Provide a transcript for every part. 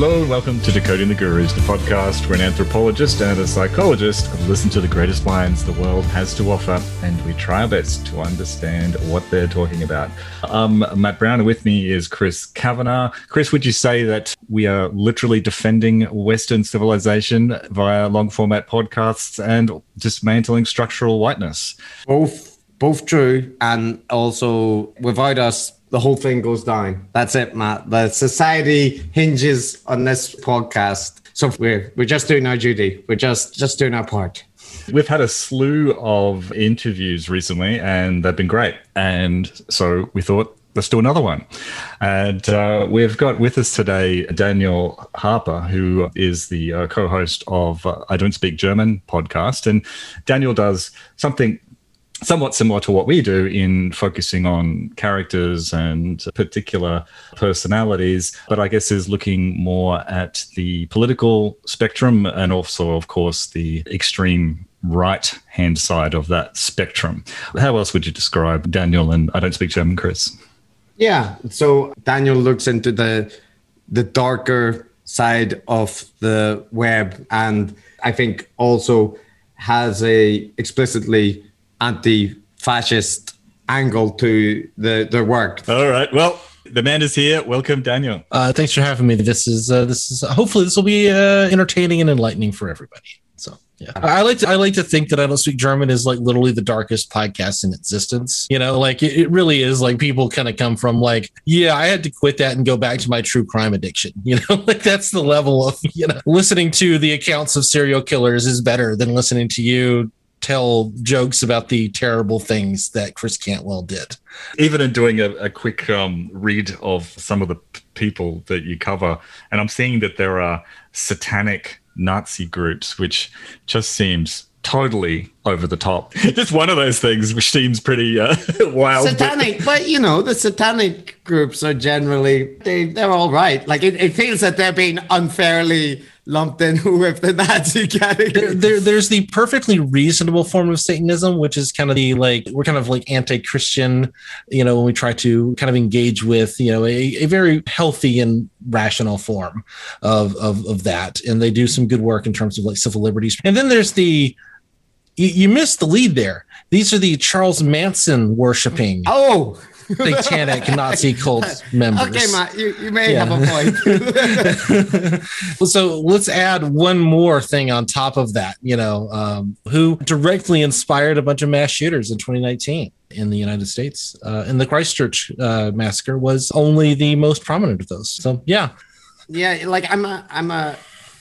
Hello and welcome to Decoding the Gurus, the podcast where an anthropologist and a psychologist listen to the greatest minds the world has to offer and we try our best to understand what they're talking about. Um, Matt Browne, with me is Chris Kavanagh. Chris, would you say that we are literally defending Western civilization via long format podcasts and dismantling structural whiteness? Both, both true, and also without us, the whole thing goes down. That's it, Matt. The society hinges on this podcast. So we're we're just doing our duty. We're just just doing our part. We've had a slew of interviews recently, and they've been great. And so we thought let's do another one. And uh, we've got with us today Daniel Harper, who is the uh, co host of uh, I Don't Speak German podcast. And Daniel does something somewhat similar to what we do in focusing on characters and particular personalities, but I guess is looking more at the political spectrum and also, of course, the extreme right hand side of that spectrum. How else would you describe Daniel and I don't speak German, Chris? Yeah. So Daniel looks into the the darker side of the web and I think also has a explicitly anti-fascist angle to the their work. All right. Well, the man is here. Welcome, Daniel. Uh, thanks for having me. This is uh, this is hopefully this will be uh, entertaining and enlightening for everybody. So yeah, I like to I like to think that I don't speak German is like literally the darkest podcast in existence. You know, like it, it really is. Like people kind of come from like, yeah, I had to quit that and go back to my true crime addiction. You know, like that's the level of you know listening to the accounts of serial killers is better than listening to you tell jokes about the terrible things that Chris Cantwell did. Even in doing a, a quick um, read of some of the p- people that you cover, and I'm seeing that there are satanic Nazi groups, which just seems totally over the top. Just one of those things which seems pretty uh, wild. Satanic, but you know, the satanic groups are generally they they're all right. Like it, it feels that they're being unfairly lumped in with the Nazi category. There, there's the perfectly reasonable form of Satanism, which is kind of the like we're kind of like anti-Christian, you know, when we try to kind of engage with you know a, a very healthy and rational form of, of of that, and they do some good work in terms of like civil liberties. And then there's the you, you missed the lead there. These are the Charles Manson worshiping. Oh, satanic Nazi cult members. Okay, Matt, you, you may yeah. have a point. so let's add one more thing on top of that. You know, um, who directly inspired a bunch of mass shooters in 2019 in the United States? Uh, and the Christchurch uh, massacre was only the most prominent of those. So yeah. Yeah, like I'm a I'm a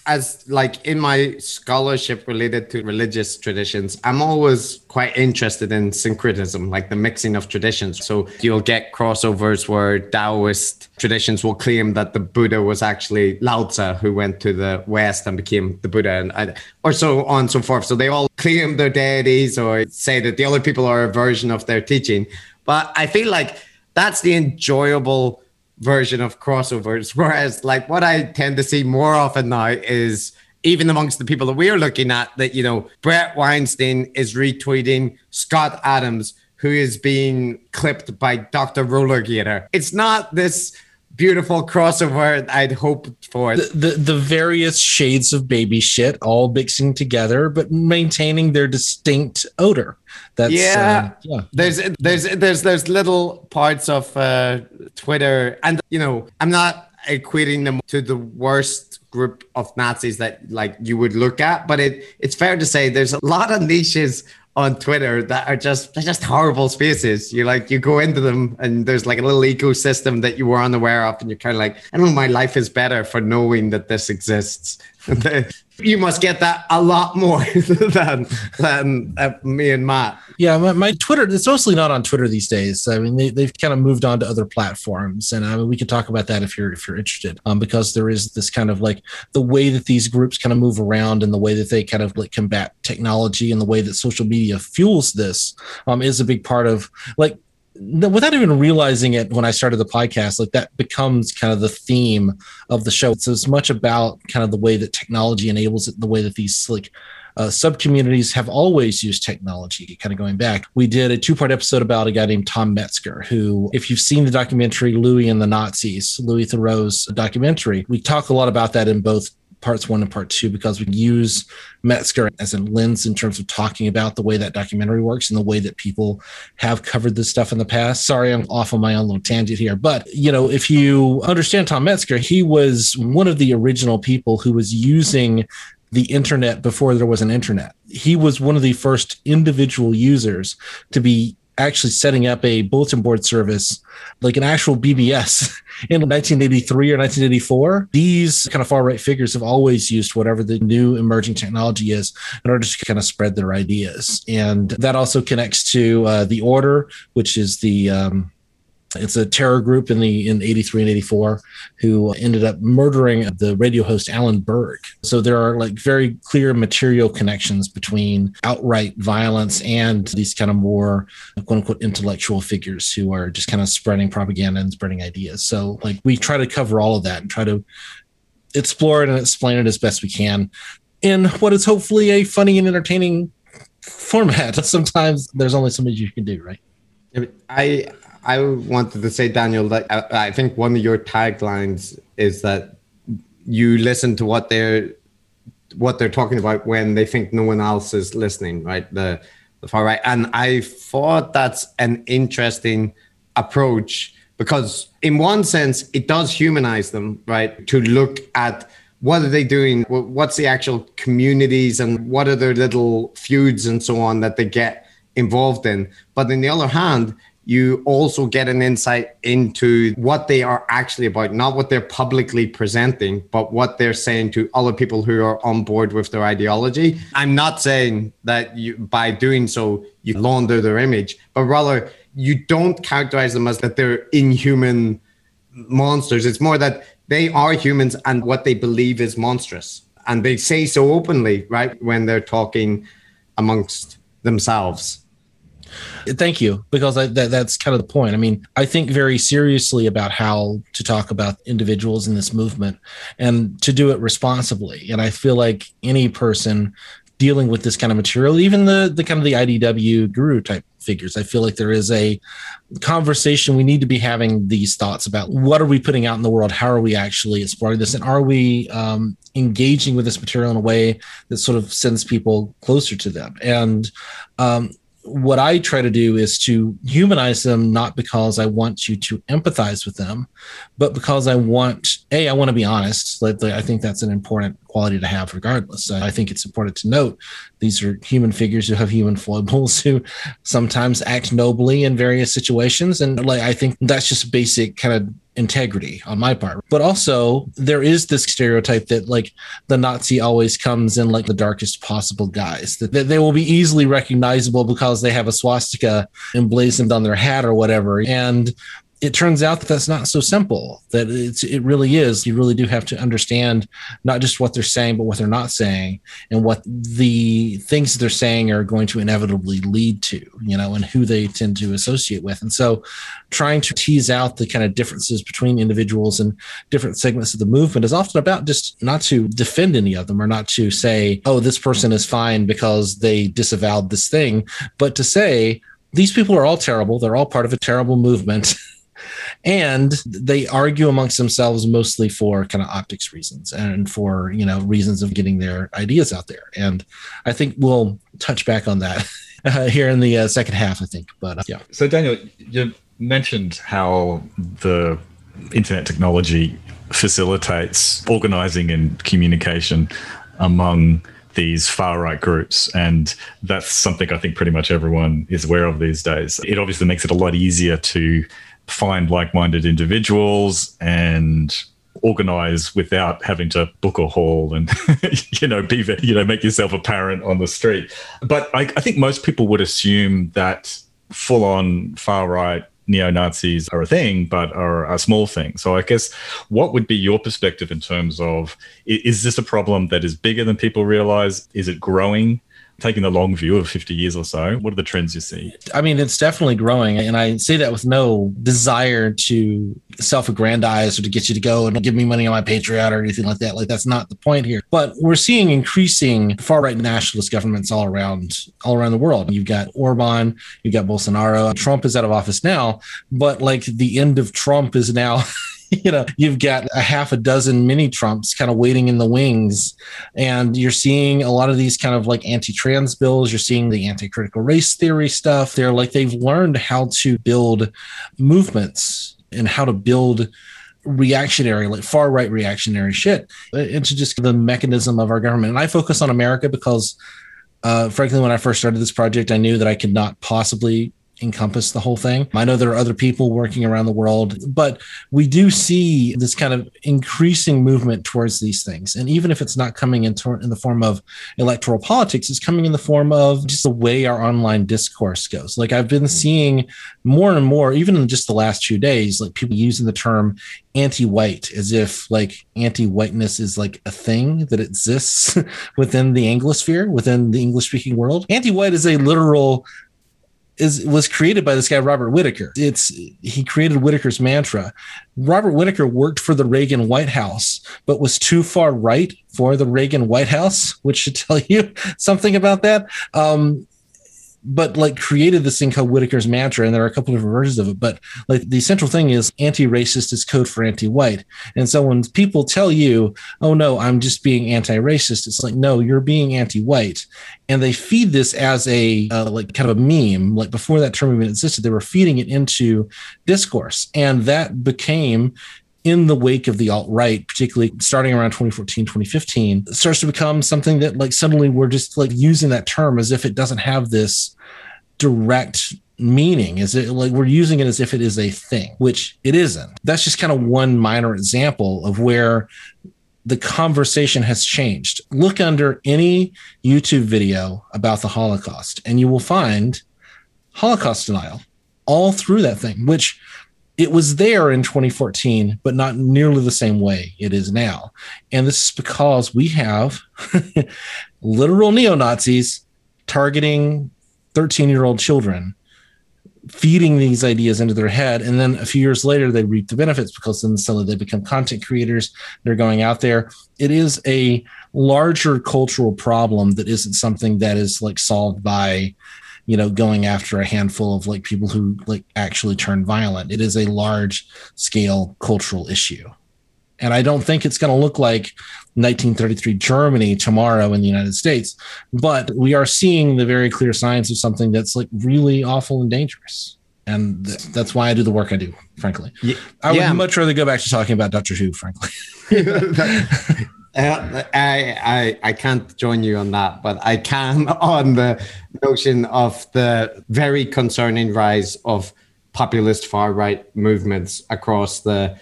as like in my scholarship related to religious traditions, I'm always quite interested in syncretism, like the mixing of traditions. So you'll get crossovers where Taoist traditions will claim that the Buddha was actually Lao Tzu, who went to the West and became the Buddha, and or so on and so forth. So they all claim their deities or say that the other people are a version of their teaching. But I feel like that's the enjoyable version of crossovers. Whereas, like, what I tend to see more often now is even amongst the people that we are looking at, that, you know, Bret Weinstein is retweeting Scott Adams, who is being clipped by Dr. Rollergator. It's not this beautiful crossover I'd hoped for. The, the, the various shades of baby shit all mixing together, but maintaining their distinct odor. That's yeah. Uh, yeah. There's there's there's there's little parts of uh, Twitter, and you know, I'm not equating them to the worst group of Nazis that like you would look at, but it it's fair to say there's a lot of niches on Twitter that are just they're just horrible spaces. You like you go into them and there's like a little ecosystem that you were unaware of, and you're kind of like, I know, my life is better for knowing that this exists. you must get that a lot more than than uh, me and Matt. Yeah, my, my, Twitter. It's mostly not on Twitter these days. I mean, they, they've kind of moved on to other platforms, and I mean, we can talk about that if you're if you're interested. Um, because there is this kind of like the way that these groups kind of move around, and the way that they kind of like combat technology, and the way that social media fuels this, um, is a big part of like without even realizing it when I started the podcast, like that becomes kind of the theme of the show. It's as much about kind of the way that technology enables it, the way that these like uh, sub communities have always used technology, kind of going back. We did a two part episode about a guy named Tom Metzger, who, if you've seen the documentary Louis and the Nazis, Louis Theroux's documentary, we talk a lot about that in both parts one and part two because we use Metzger as a lens in terms of talking about the way that documentary works and the way that people have covered this stuff in the past. Sorry, I'm off on my own little tangent here, but you know, if you understand Tom Metzger, he was one of the original people who was using the internet before there was an internet. He was one of the first individual users to be actually setting up a bulletin board service, like an actual BBS in 1983 or 1984. These kind of far right figures have always used whatever the new emerging technology is in order to kind of spread their ideas. And that also connects to uh, the Order, which is the um, it's a terror group in the in 83 and 84 who ended up murdering the radio host Alan Berg. So there are like very clear material connections between outright violence and these kind of more quote unquote intellectual figures who are just kind of spreading propaganda and spreading ideas. So like we try to cover all of that and try to explore it and explain it as best we can in what is hopefully a funny and entertaining format. Sometimes there's only so much you can do, right? I I wanted to say, Daniel, that I, think one of your taglines is that you listen to what they're what they're talking about when they think no one else is listening, right? The the far right, and I thought that's an interesting approach because, in one sense, it does humanize them, right? To look at what are they doing, what's the actual communities, and what are their little feuds and so on that they get involved in. But on the other hand, you also get an insight into what they are actually about, not what they're publicly presenting, but what they're saying to other people who are on board with their ideology. I'm not saying that you, by doing so, you launder their image, but rather you don't characterize them as that they're inhuman monsters. It's more that they are humans and what they believe is monstrous. And they say so openly, right? When they're talking amongst themselves. Thank you, because I, that, that's kind of the point. I mean, I think very seriously about how to talk about individuals in this movement and to do it responsibly. And I feel like any person dealing with this kind of material, even the the kind of the IDW guru type figures, I feel like there is a conversation we need to be having these thoughts about what are we putting out in the world, how are we actually exploring this, and are we um, engaging with this material in a way that sort of sends people closer to them. And um, what I try to do is to humanize them, not because I want you to empathize with them, but because I want, A, I want to be honest. Like, I think that's an important quality to have regardless. I think it's important to note these are human figures who have human foibles who sometimes act nobly in various situations. And like, I think that's just basic kind of integrity on my part. But also, there is this stereotype that like the Nazi always comes in like the darkest possible guise, that, that they will be easily recognizable because they have a swastika emblazoned on their hat or whatever. And it turns out that that's not so simple that it's it really is. You really do have to understand not just what they're saying but what they're not saying and what the things they're saying are going to inevitably lead to you know and who they tend to associate with. And so trying to tease out the kind of differences between individuals and different segments of the movement is often about just not to defend any of them or not to say oh this person is fine because they disavowed this thing but to say these people are all terrible. They're all part of a terrible movement and they argue amongst themselves mostly for kind of optics reasons and for you know reasons of getting their ideas out there and i think we'll touch back on that uh, here in the uh, second half i think but uh, yeah so daniel you mentioned how the internet technology facilitates organizing and communication among these far right groups. And that's something I think pretty much everyone is aware of these days. It obviously makes it a lot easier to find like-minded individuals and organize without having to book a hall and you know be you know make yourself apparent on the street but I, I think most people would assume that full-on far right neo Nazis are a thing, but are a small thing. So I guess what would be your perspective in terms of is this a problem that is bigger than people realize? Is it growing? Taking the long view of 50 years or so, what are the trends you see? I mean, it's definitely growing. And I say that with no desire to self aggrandize or to get you to go and give me money on my Patreon or anything like that. Like, that's not the point here. But we're seeing increasing far right nationalist governments all around, all around the world. You've got Orban, you've got Bolsonaro. Trump is out of office now, but like the end of Trump is now. you know, you've got a half a dozen mini Trumps kind of waiting in the wings. And you're seeing a lot of these kind of like anti trans bills. You're seeing the anti critical race theory stuff. They're like, they've learned how to build movements and how to build reactionary, like far right reactionary shit into just the mechanism of our government. And I focus on America because, uh, frankly, when I first started this project, I knew that I could not possibly encompass the whole thing. I know there are other people working around the world, but we do see this kind of increasing movement towards these things. And even if it's not coming in, tor- in the form of electoral politics, it's coming in the form of just the way our online discourse goes. Like I've been mm-hmm. seeing more and more, even in just the last few days, like people using the term anti-white as if like anti-whiteness is like a thing that exists within the anglosphere within the english speaking world anti-white is a literal is was created by this guy Robert Whitaker. It's he created Whitaker's mantra. Robert Whitaker worked for the Reagan White House, but was too far right for the Reagan White House, which should tell you something about that. Um, but like created this thing called Whitaker's mantra, and there are a couple different versions of it. But like the central thing is anti-racist is code for anti-white. And so when people tell you, "Oh no, I'm just being anti-racist," it's like, no, you're being anti-white. And they feed this as a uh, like kind of a meme. Like before that term even existed, they were feeding it into discourse, and that became in the wake of the alt right, particularly starting around 2014, 2015, starts to become something that like suddenly we're just like using that term as if it doesn't have this direct meaning. Is it like we're using it as if it is a thing which it isn't. That's just kind of one minor example of where the conversation has changed. Look under any youtube video about the holocaust and you will find holocaust denial all through that thing which it was there in 2014, but not nearly the same way it is now. And this is because we have literal neo Nazis targeting 13 year old children, feeding these ideas into their head. And then a few years later, they reap the benefits because then suddenly they become content creators. They're going out there. It is a larger cultural problem that isn't something that is like solved by you know going after a handful of like people who like actually turn violent. It is a large scale cultural issue. And i don't think it's going to look like 1933 germany tomorrow in the united states but we are seeing the very clear signs of something that's like really awful and dangerous. And th- that's why i do the work i do frankly. Yeah. i would much rather go back to talking about doctor who frankly Uh, I, I I can't join you on that, but I can on the notion of the very concerning rise of populist far right movements across the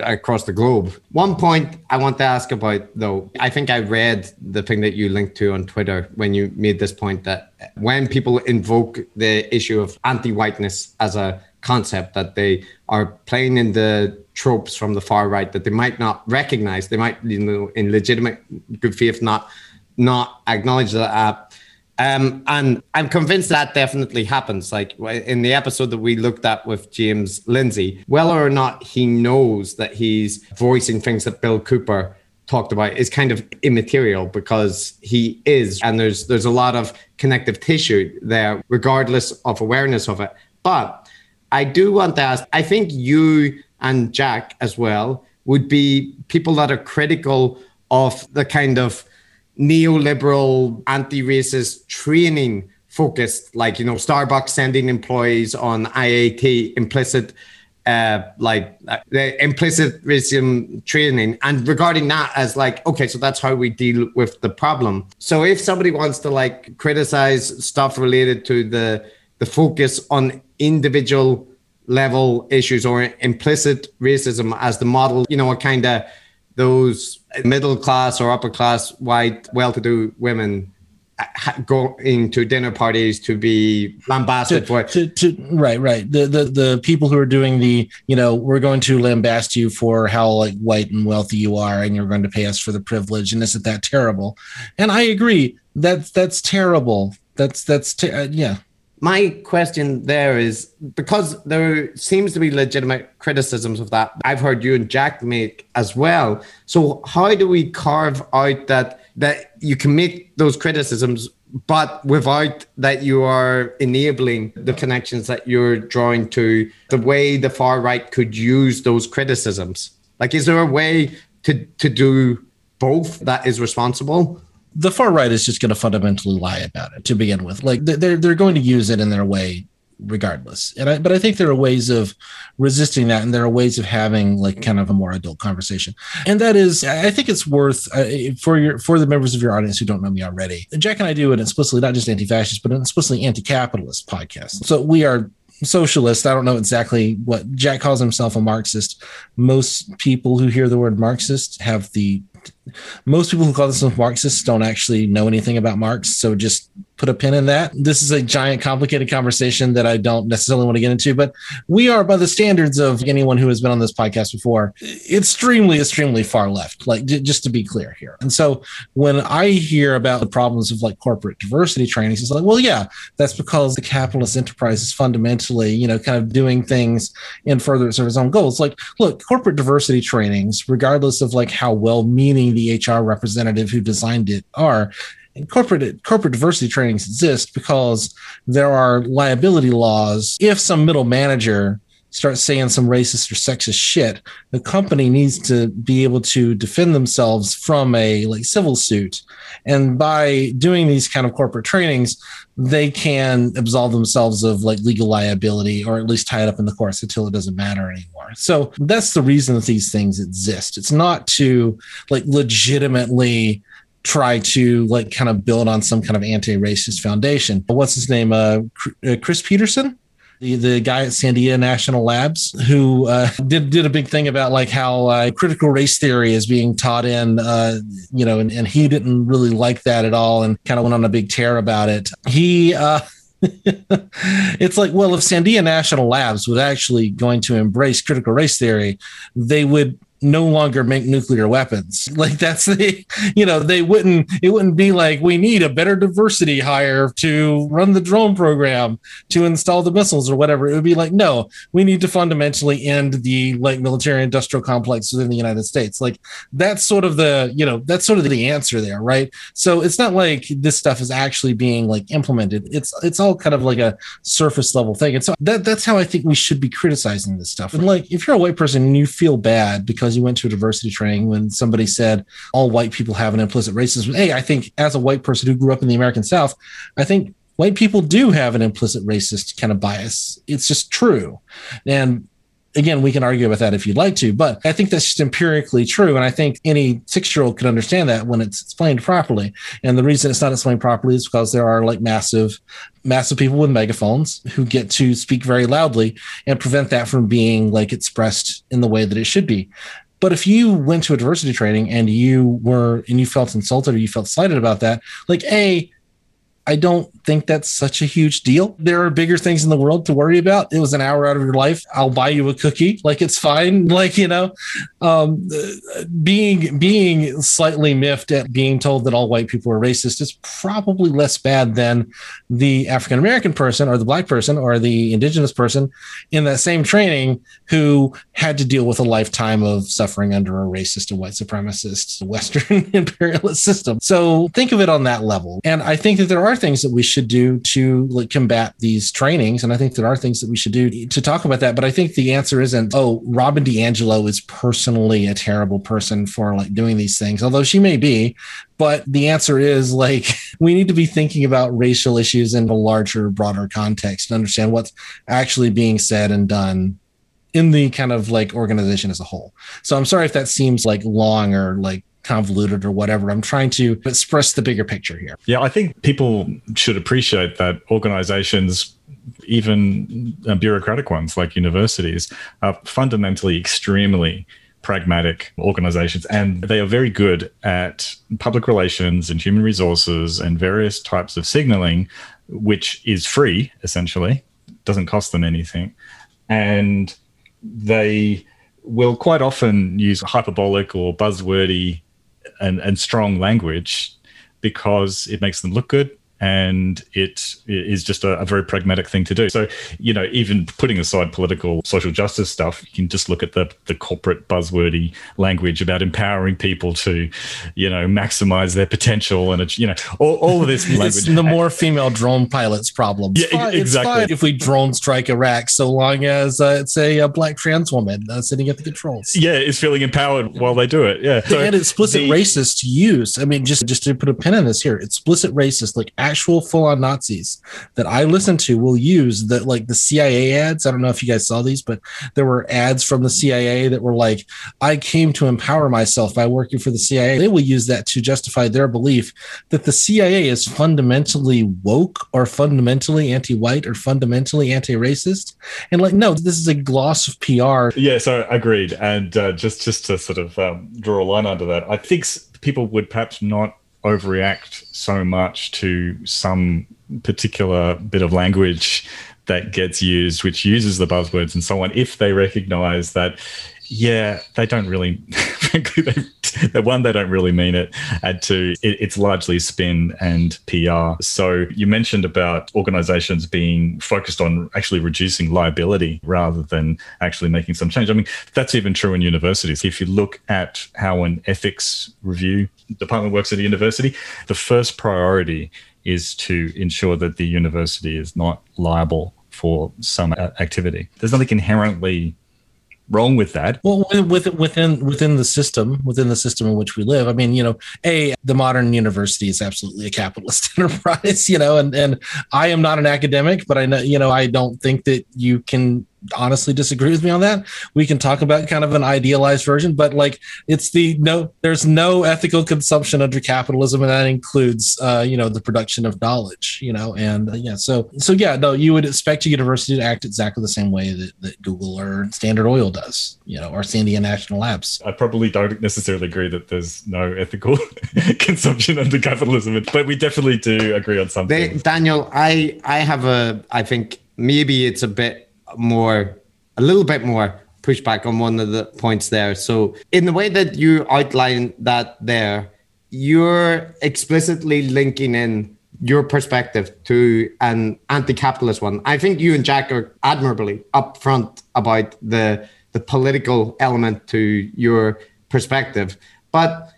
across the globe. One point I want to ask about though, I think I read the thing that you linked to on Twitter when you made this point that when people invoke the issue of anti-whiteness as a concept that they are playing in the tropes from the far right that they might not recognize. They might, you know, in legitimate good faith, not not acknowledge that. Um, and I'm convinced that definitely happens. Like in the episode that we looked at with James Lindsay, whether or not he knows that he's voicing things that Bill Cooper talked about is kind of immaterial because he is, and there's there's a lot of connective tissue there, regardless of awareness of it. But I do want to ask. I think you and Jack as well would be people that are critical of the kind of neoliberal, anti-racist training focused, like you know, Starbucks sending employees on IAT implicit. Uh, like uh, the implicit racism training and regarding that as like okay so that's how we deal with the problem so if somebody wants to like criticize stuff related to the the focus on individual level issues or implicit racism as the model, you know, a kind of those middle class or upper class white well-to-do women going to dinner parties to be lambasted to, for to, to, right right the, the the people who are doing the you know we're going to lambast you for how like white and wealthy you are and you're going to pay us for the privilege and isn't that terrible and i agree that's that's terrible. That's that's te- uh, yeah. My question there is because there seems to be legitimate criticisms of that. I've heard you and Jack make as well. So how do we carve out that that you can make those criticisms but without that you are enabling the connections that you're drawing to the way the far right could use those criticisms like is there a way to to do both that is responsible the far right is just going to fundamentally lie about it to begin with. Like they're they're going to use it in their way regardless. And I, but I think there are ways of resisting that, and there are ways of having like kind of a more adult conversation. And that is, I think it's worth uh, for your for the members of your audience who don't know me already. Jack and I do an explicitly not just anti-fascist, but an explicitly anti-capitalist podcast. So we are socialist. I don't know exactly what Jack calls himself a Marxist. Most people who hear the word Marxist have the most people who call themselves Marxists don't actually know anything about Marx. So just put a pin in that. This is a giant, complicated conversation that I don't necessarily want to get into, but we are, by the standards of anyone who has been on this podcast before, extremely, extremely far left, like just to be clear here. And so when I hear about the problems of like corporate diversity trainings, it's like, well, yeah, that's because the capitalist enterprise is fundamentally, you know, kind of doing things in furtherance of its own goals. Like, look, corporate diversity trainings, regardless of like how well meaning the HR representative who designed it are, corporate corporate diversity trainings exist because there are liability laws. If some middle manager starts saying some racist or sexist shit, the company needs to be able to defend themselves from a like civil suit. And by doing these kind of corporate trainings, they can absolve themselves of like legal liability or at least tie it up in the courts until it doesn't matter anymore. So that's the reason that these things exist. It's not to like legitimately try to like kind of build on some kind of anti-racist foundation. What's his name? Uh, uh, Chris Peterson, the, the guy at Sandia National Labs, who uh, did did a big thing about like how uh, critical race theory is being taught in, uh, you know, and, and he didn't really like that at all, and kind of went on a big tear about it. He. Uh, it's like, well, if Sandia National Labs was actually going to embrace critical race theory, they would no longer make nuclear weapons. Like that's the, you know, they wouldn't, it wouldn't be like we need a better diversity hire to run the drone program to install the missiles or whatever. It would be like, no, we need to fundamentally end the like military industrial complex within the United States. Like that's sort of the, you know, that's sort of the answer there, right? So it's not like this stuff is actually being like implemented. It's, it's all kind of like a surface level thing. And so that, that's how I think we should be criticizing this stuff. And like, if you're a white person and you feel bad because because you went to a diversity training when somebody said all white people have an implicit racism. Hey, I think as a white person who grew up in the American South, I think white people do have an implicit racist kind of bias. It's just true. And again, we can argue about that if you'd like to, but I think that's just empirically true. And I think any six year old could understand that when it's explained properly. And the reason it's not explained properly is because there are like massive, massive people with megaphones who get to speak very loudly and prevent that from being like expressed in the way that it should be. But if you went to a diversity training and you were and you felt insulted or you felt slighted about that, like A, I don't think that's such a huge deal. There are bigger things in the world to worry about. It was an hour out of your life. I'll buy you a cookie. Like it's fine. Like, you know, um, being, being slightly miffed at being told that all white people are racist is probably less bad than the African American person or the black person or the indigenous person in that same training who had to deal with a lifetime of suffering under a racist and white supremacist Western imperialist system. So think of it on that level. And I think that there are things that we should do to like combat these trainings. And I think there are things that we should do to talk about that. But I think the answer isn't, oh, Robin DiAngelo is personally a terrible person for like doing these things, although she may be. But the answer is like, we need to be thinking about racial issues in a larger, broader context and understand what's actually being said and done in the kind of like organization as a whole. So I'm sorry if that seems like long or like convoluted or whatever. I'm trying to express the bigger picture here. Yeah, I think people should appreciate that organizations, even uh, bureaucratic ones like universities, are fundamentally extremely pragmatic organizations and they are very good at public relations and human resources and various types of signaling which is free essentially doesn't cost them anything and they will quite often use hyperbolic or buzzwordy and, and strong language because it makes them look good and it is just a, a, very pragmatic thing to do. So, you know, even putting aside political social justice stuff, you can just look at the the corporate buzzwordy language about empowering people to, you know, maximize their potential, and it's you know all, all of this language. It's the more female drone pilots problem. Yeah, fine, exactly. if we drone strike Iraq, so long as uh, it's a, a, black trans woman uh, sitting at the controls. Yeah, is feeling empowered while they do it. Yeah, so and explicit the, racist use. I mean, just just to put a pin in this here, explicit racist like actual full on Nazis that I listen to will use that like the CIA ads. I don't know if you guys saw these, but there were ads from the CIA that were like, I came to empower myself by working for the CIA. They will use that to justify their belief that the CIA is fundamentally woke or fundamentally anti white or fundamentally anti racist. And like, no, this is a gloss of PR. Yeah, so agreed. And uh, just, just to sort of um, draw a line under that, I think people would perhaps not overreact so much to some particular bit of language that gets used, which uses the buzzwords and so on, if they recognize that, yeah, they don't really, frankly, they, the one, they don't really mean it, and two, it, it's largely spin and PR. So you mentioned about organizations being focused on actually reducing liability rather than actually making some change. I mean, that's even true in universities. If you look at how an ethics review department works at a university, the first priority is to ensure that the university is not liable for some activity. There's nothing inherently wrong with that. Well, within within within the system, within the system in which we live, I mean, you know, a the modern university is absolutely a capitalist enterprise, you know, and and I am not an academic, but I know, you know, I don't think that you can honestly disagree with me on that. We can talk about kind of an idealized version, but like it's the no, there's no ethical consumption under capitalism, and that includes, uh, you know, the production of knowledge, you know, and uh, yeah, so so yeah, no, you would expect a university to act exactly the same way that, that Google or Standard Oil does, you know, or Sandia National Labs. I probably don't necessarily agree that there's no ethical consumption under capitalism, but we definitely do agree on something. They, Daniel, I I have a I think maybe it's a bit more, a little bit more pushback on one of the points there. So, in the way that you outline that there, you're explicitly linking in your perspective to an anti-capitalist one. I think you and Jack are admirably upfront about the the political element to your perspective. But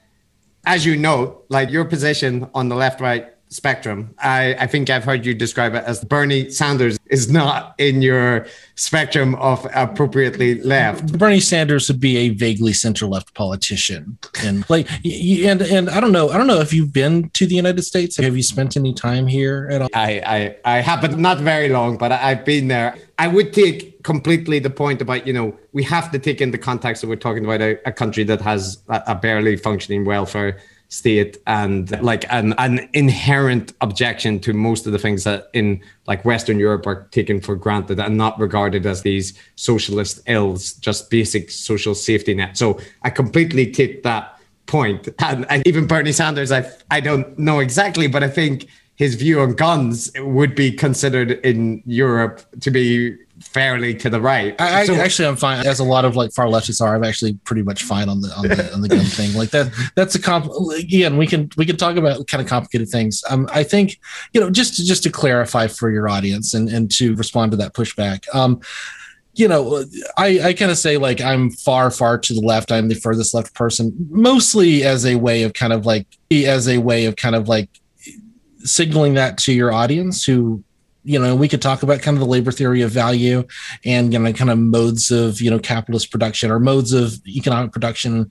as you know, like your position on the left right spectrum. I, I think I've heard you describe it as Bernie Sanders is not in your spectrum of appropriately left. Bernie Sanders would be a vaguely center left politician, and like, and and I don't know, I don't know if you've been to the United States. Have you spent any time here at all? I I, I have, but not very long. But I, I've been there. I would take completely the point about you know we have to take in the context that we're talking about a, a country that has a, a barely functioning welfare state and like an, an inherent objection to most of the things that in like Western Europe are taken for granted and not regarded as these socialist ills, just basic social safety net. So I completely take that point. And, and even Bernie Sanders, I I don't know exactly, but I think his view on guns would be considered in Europe to be fairly to the right. I, so, actually, I'm fine. As a lot of like far leftists are, I'm actually pretty much fine on the on the, on the gun thing. Like that. That's a comp. Again, we can we can talk about kind of complicated things. Um, I think you know just to, just to clarify for your audience and and to respond to that pushback. Um, you know, I, I kind of say like I'm far, far to the left. I'm the furthest left person, mostly as a way of kind of like, as a way of kind of like signaling that to your audience who you know, we could talk about kind of the labor theory of value and you know, kind of modes of you know capitalist production or modes of economic production.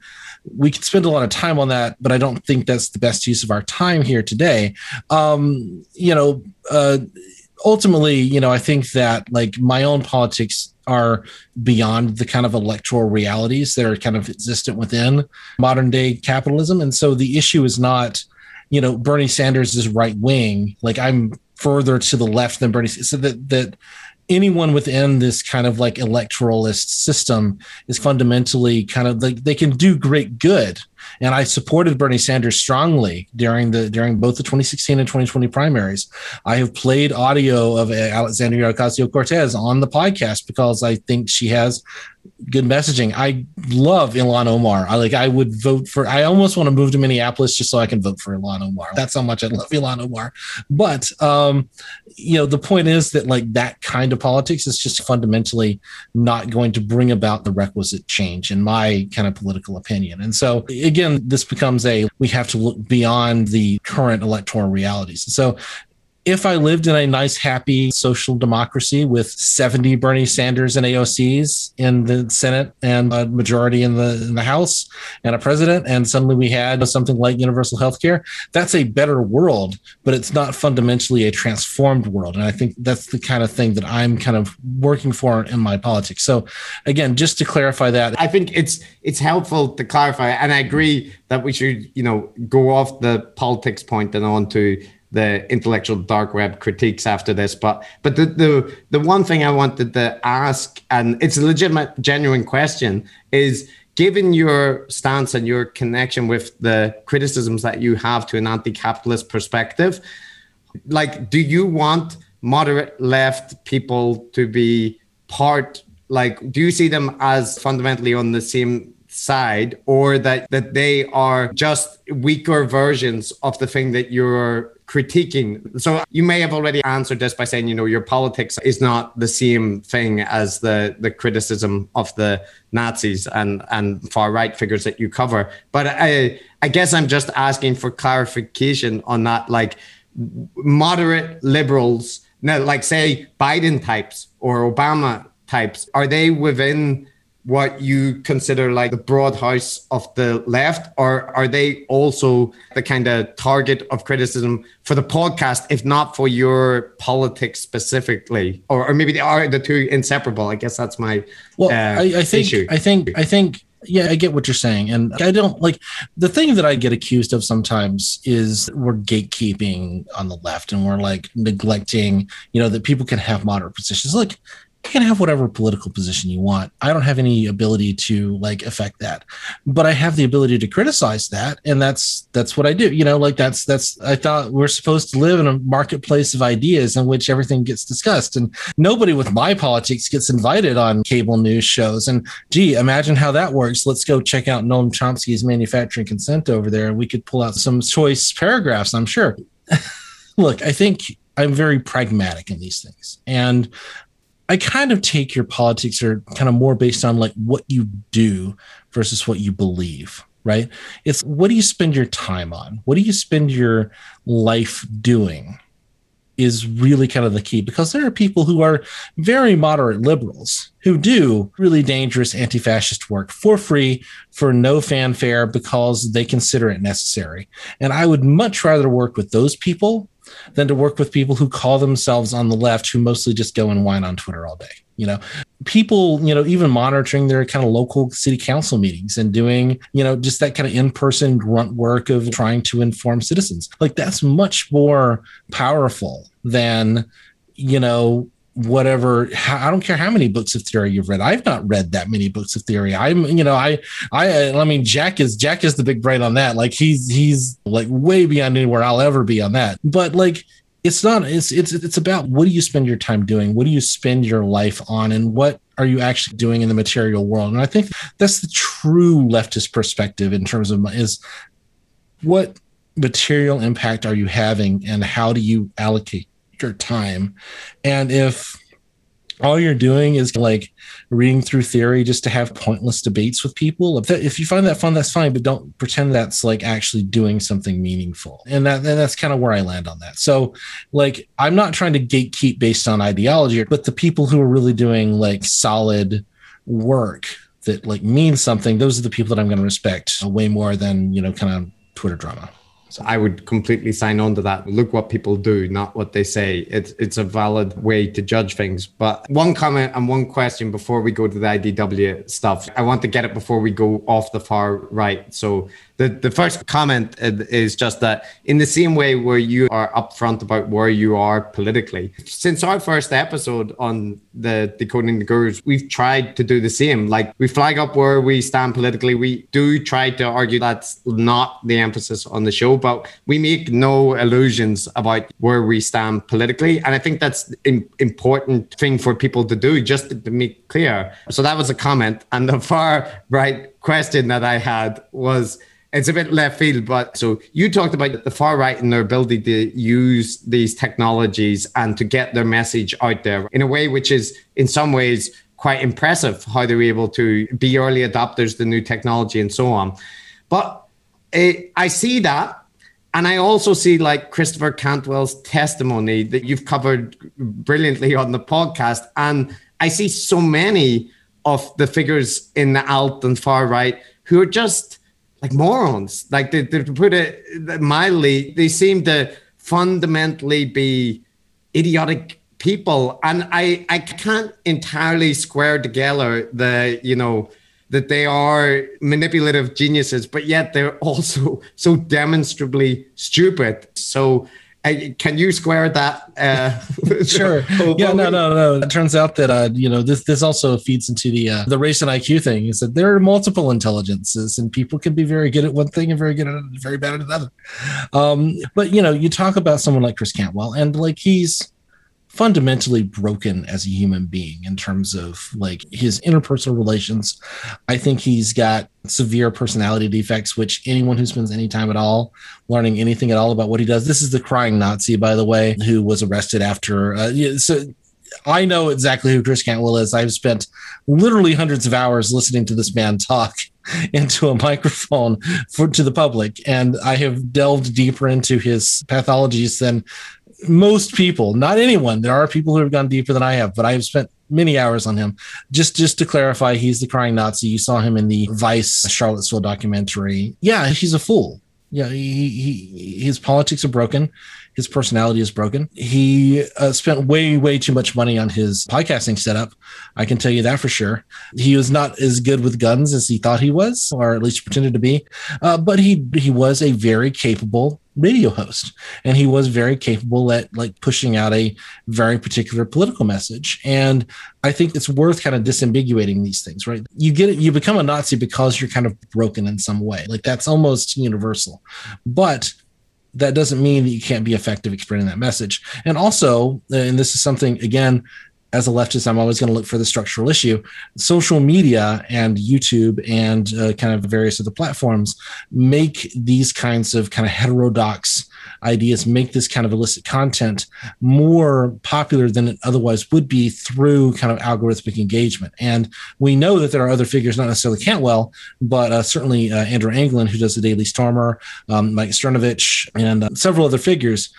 We could spend a lot of time on that, but I don't think that's the best use of our time here today. Um, you know, uh, ultimately, you know, I think that like my own politics are beyond the kind of electoral realities that are kind of existent within modern day capitalism, and so the issue is not you know Bernie Sanders is right wing. Like I'm further to the left than Bernie. So that that anyone within this kind of like electoralist system is fundamentally kind of like they can do great good and I supported Bernie Sanders strongly during the during both the 2016 and 2020 primaries. I have played audio of Alexandria Ocasio Cortez on the podcast because I think she has good messaging. I love Ilhan Omar. I like I would vote for I almost want to move to Minneapolis just so I can vote for Ilhan Omar. That's how much I love Ilhan Omar. But um, you know, the point is that like that kind of politics is just fundamentally not going to bring about the requisite change in my kind of political opinion. And so again, this becomes a we have to look beyond the current electoral realities. So if I lived in a nice, happy social democracy with 70 Bernie Sanders and AOCs in the Senate and a majority in the in the House and a president, and suddenly we had something like universal health care, that's a better world, but it's not fundamentally a transformed world. And I think that's the kind of thing that I'm kind of working for in my politics. So again, just to clarify that. I think it's it's helpful to clarify, and I agree that we should, you know, go off the politics point and on to the intellectual dark web critiques after this. But but the the the one thing I wanted to ask, and it's a legitimate, genuine question, is given your stance and your connection with the criticisms that you have to an anti-capitalist perspective, like do you want moderate left people to be part like do you see them as fundamentally on the same side or that that they are just weaker versions of the thing that you're critiquing. So you may have already answered this by saying, you know, your politics is not the same thing as the the criticism of the Nazis and and far right figures that you cover. But I I guess I'm just asking for clarification on that, like moderate liberals, now like say Biden types or Obama types, are they within what you consider like the broad house of the left, or are they also the kind of target of criticism for the podcast, if not for your politics specifically, or, or maybe they are the two inseparable? I guess that's my well. Uh, I, I think issue. I think I think yeah, I get what you're saying. And I don't like the thing that I get accused of sometimes is we're gatekeeping on the left and we're like neglecting, you know, that people can have moderate positions. Like you can have whatever political position you want. I don't have any ability to like affect that, but I have the ability to criticize that, and that's that's what I do. You know, like that's that's I thought we're supposed to live in a marketplace of ideas in which everything gets discussed, and nobody with my politics gets invited on cable news shows. And gee, imagine how that works. Let's go check out Noam Chomsky's manufacturing consent over there, and we could pull out some choice paragraphs. I'm sure. Look, I think I'm very pragmatic in these things. And I kind of take your politics are kind of more based on like what you do versus what you believe, right? It's what do you spend your time on? What do you spend your life doing? Is really kind of the key because there are people who are very moderate liberals who do really dangerous anti fascist work for free, for no fanfare, because they consider it necessary. And I would much rather work with those people than to work with people who call themselves on the left who mostly just go and whine on Twitter all day. You know, people, you know, even monitoring their kind of local city council meetings and doing, you know, just that kind of in person grunt work of trying to inform citizens. Like that's much more powerful than, you know, whatever i don't care how many books of theory you've read. I've not read that many books of theory. I'm you know i i i mean jack is jack is the big brain on that. Like he's he's like way beyond anywhere i'll ever be on that. But like it's not it's it's it's about what do you spend your time doing? What do you spend your life on? And what are you actually doing in the material world? And i think that's the true leftist perspective in terms of is what material impact are you having and how do you allocate your time. And if all you're doing is like reading through theory just to have pointless debates with people. If you find that fun, that's fine, but don't pretend that's like actually doing something meaningful. And that and that's kind of where I land on that. So, like, I'm not trying to gatekeep based on ideology, but the people who are really doing like solid work that like means something, those are the people that I'm going to respect way more than you know, kind of Twitter drama. So I would completely sign on to that. Look what people do, not what they say. It's it's a valid way to judge things. But one comment and one question before we go to the IDW stuff. I want to get it before we go off the far right. So The, the first comment uh, is just that in the same way where you are upfront about where you are politically, since our first episode on the Decoding the Gurus, we've tried to do the same. Like we flag up where we stand politically. We do try to argue that's not the emphasis on the show, but we make no illusions about where we stand politically. And I think that's an important thing for people to do, just to make clear. So that was a comment. And the far right question that I had was, it's a bit left field, but so you talked about the far right and their ability to use these technologies and to get their message out there in a way which is, in some ways, quite impressive how they're able to be early adopters to new technology and so on. But uh, I see that. And I also see like Christopher Cantwell's testimony that you've covered brilliantly on the podcast. And I see so many of the figures in the alt and far right who are just like morons. Like to, to put it mildly, they seem to fundamentally be idiotic people, and I I can't entirely square together the you know that they are manipulative geniuses, but yet they're also so demonstrably stupid. So can you square that? Uh, sure. yeah. No. No. No. It turns out that uh, you know this this also feeds into the uh, the race and IQ thing. Is that there are multiple intelligences, and people can be very good at one thing and very good at very bad at another. Um, but you know, you talk about someone like Chris Cantwell, and like he's fundamentally broken as a human being in terms of like his interpersonal relations. I think he's got severe personality defects, which anyone who spends any time at all learning anything at all about what he does. This is the crying Nazi, by the way, who was arrested after. Uh, so I know exactly who Chris Cantwell is. I've spent literally hundreds of hours listening to this man talk into a microphone for to the public and i have delved deeper into his pathologies than most people, not anyone. There are people who have gone deeper than I have, but I have spent many hours on him. Just just to clarify, he's the crying Nazi. You saw him in the Vice Charlottesville documentary. Yeah, he's a fool. Yeah, he, he his politics are broken. His personality is broken. He uh, spent way, way too much money on his podcasting setup. I can tell you that for sure. He was not as good with guns as he thought he was, or at least pretended to be. Uh, but he he was a very capable radio host. And he was very capable at like pushing out a very particular political message. And i think it's worth kind of disambiguating these things right? You get it you become a nazi because you're kind of broken in some way. Like that's almost universal. But that doesn't mean that you can't be effective explaining that message. And also, and this is something again, as a leftist, I'm always going to look for the structural issue. Social media and YouTube and uh, kind of various other platforms make these kinds of kind of heterodox ideas make this kind of illicit content more popular than it otherwise would be through kind of algorithmic engagement. And we know that there are other figures, not necessarily Cantwell, but uh, certainly uh, Andrew Anglin, who does the Daily Stormer, um, Mike Cernovich, and uh, several other figures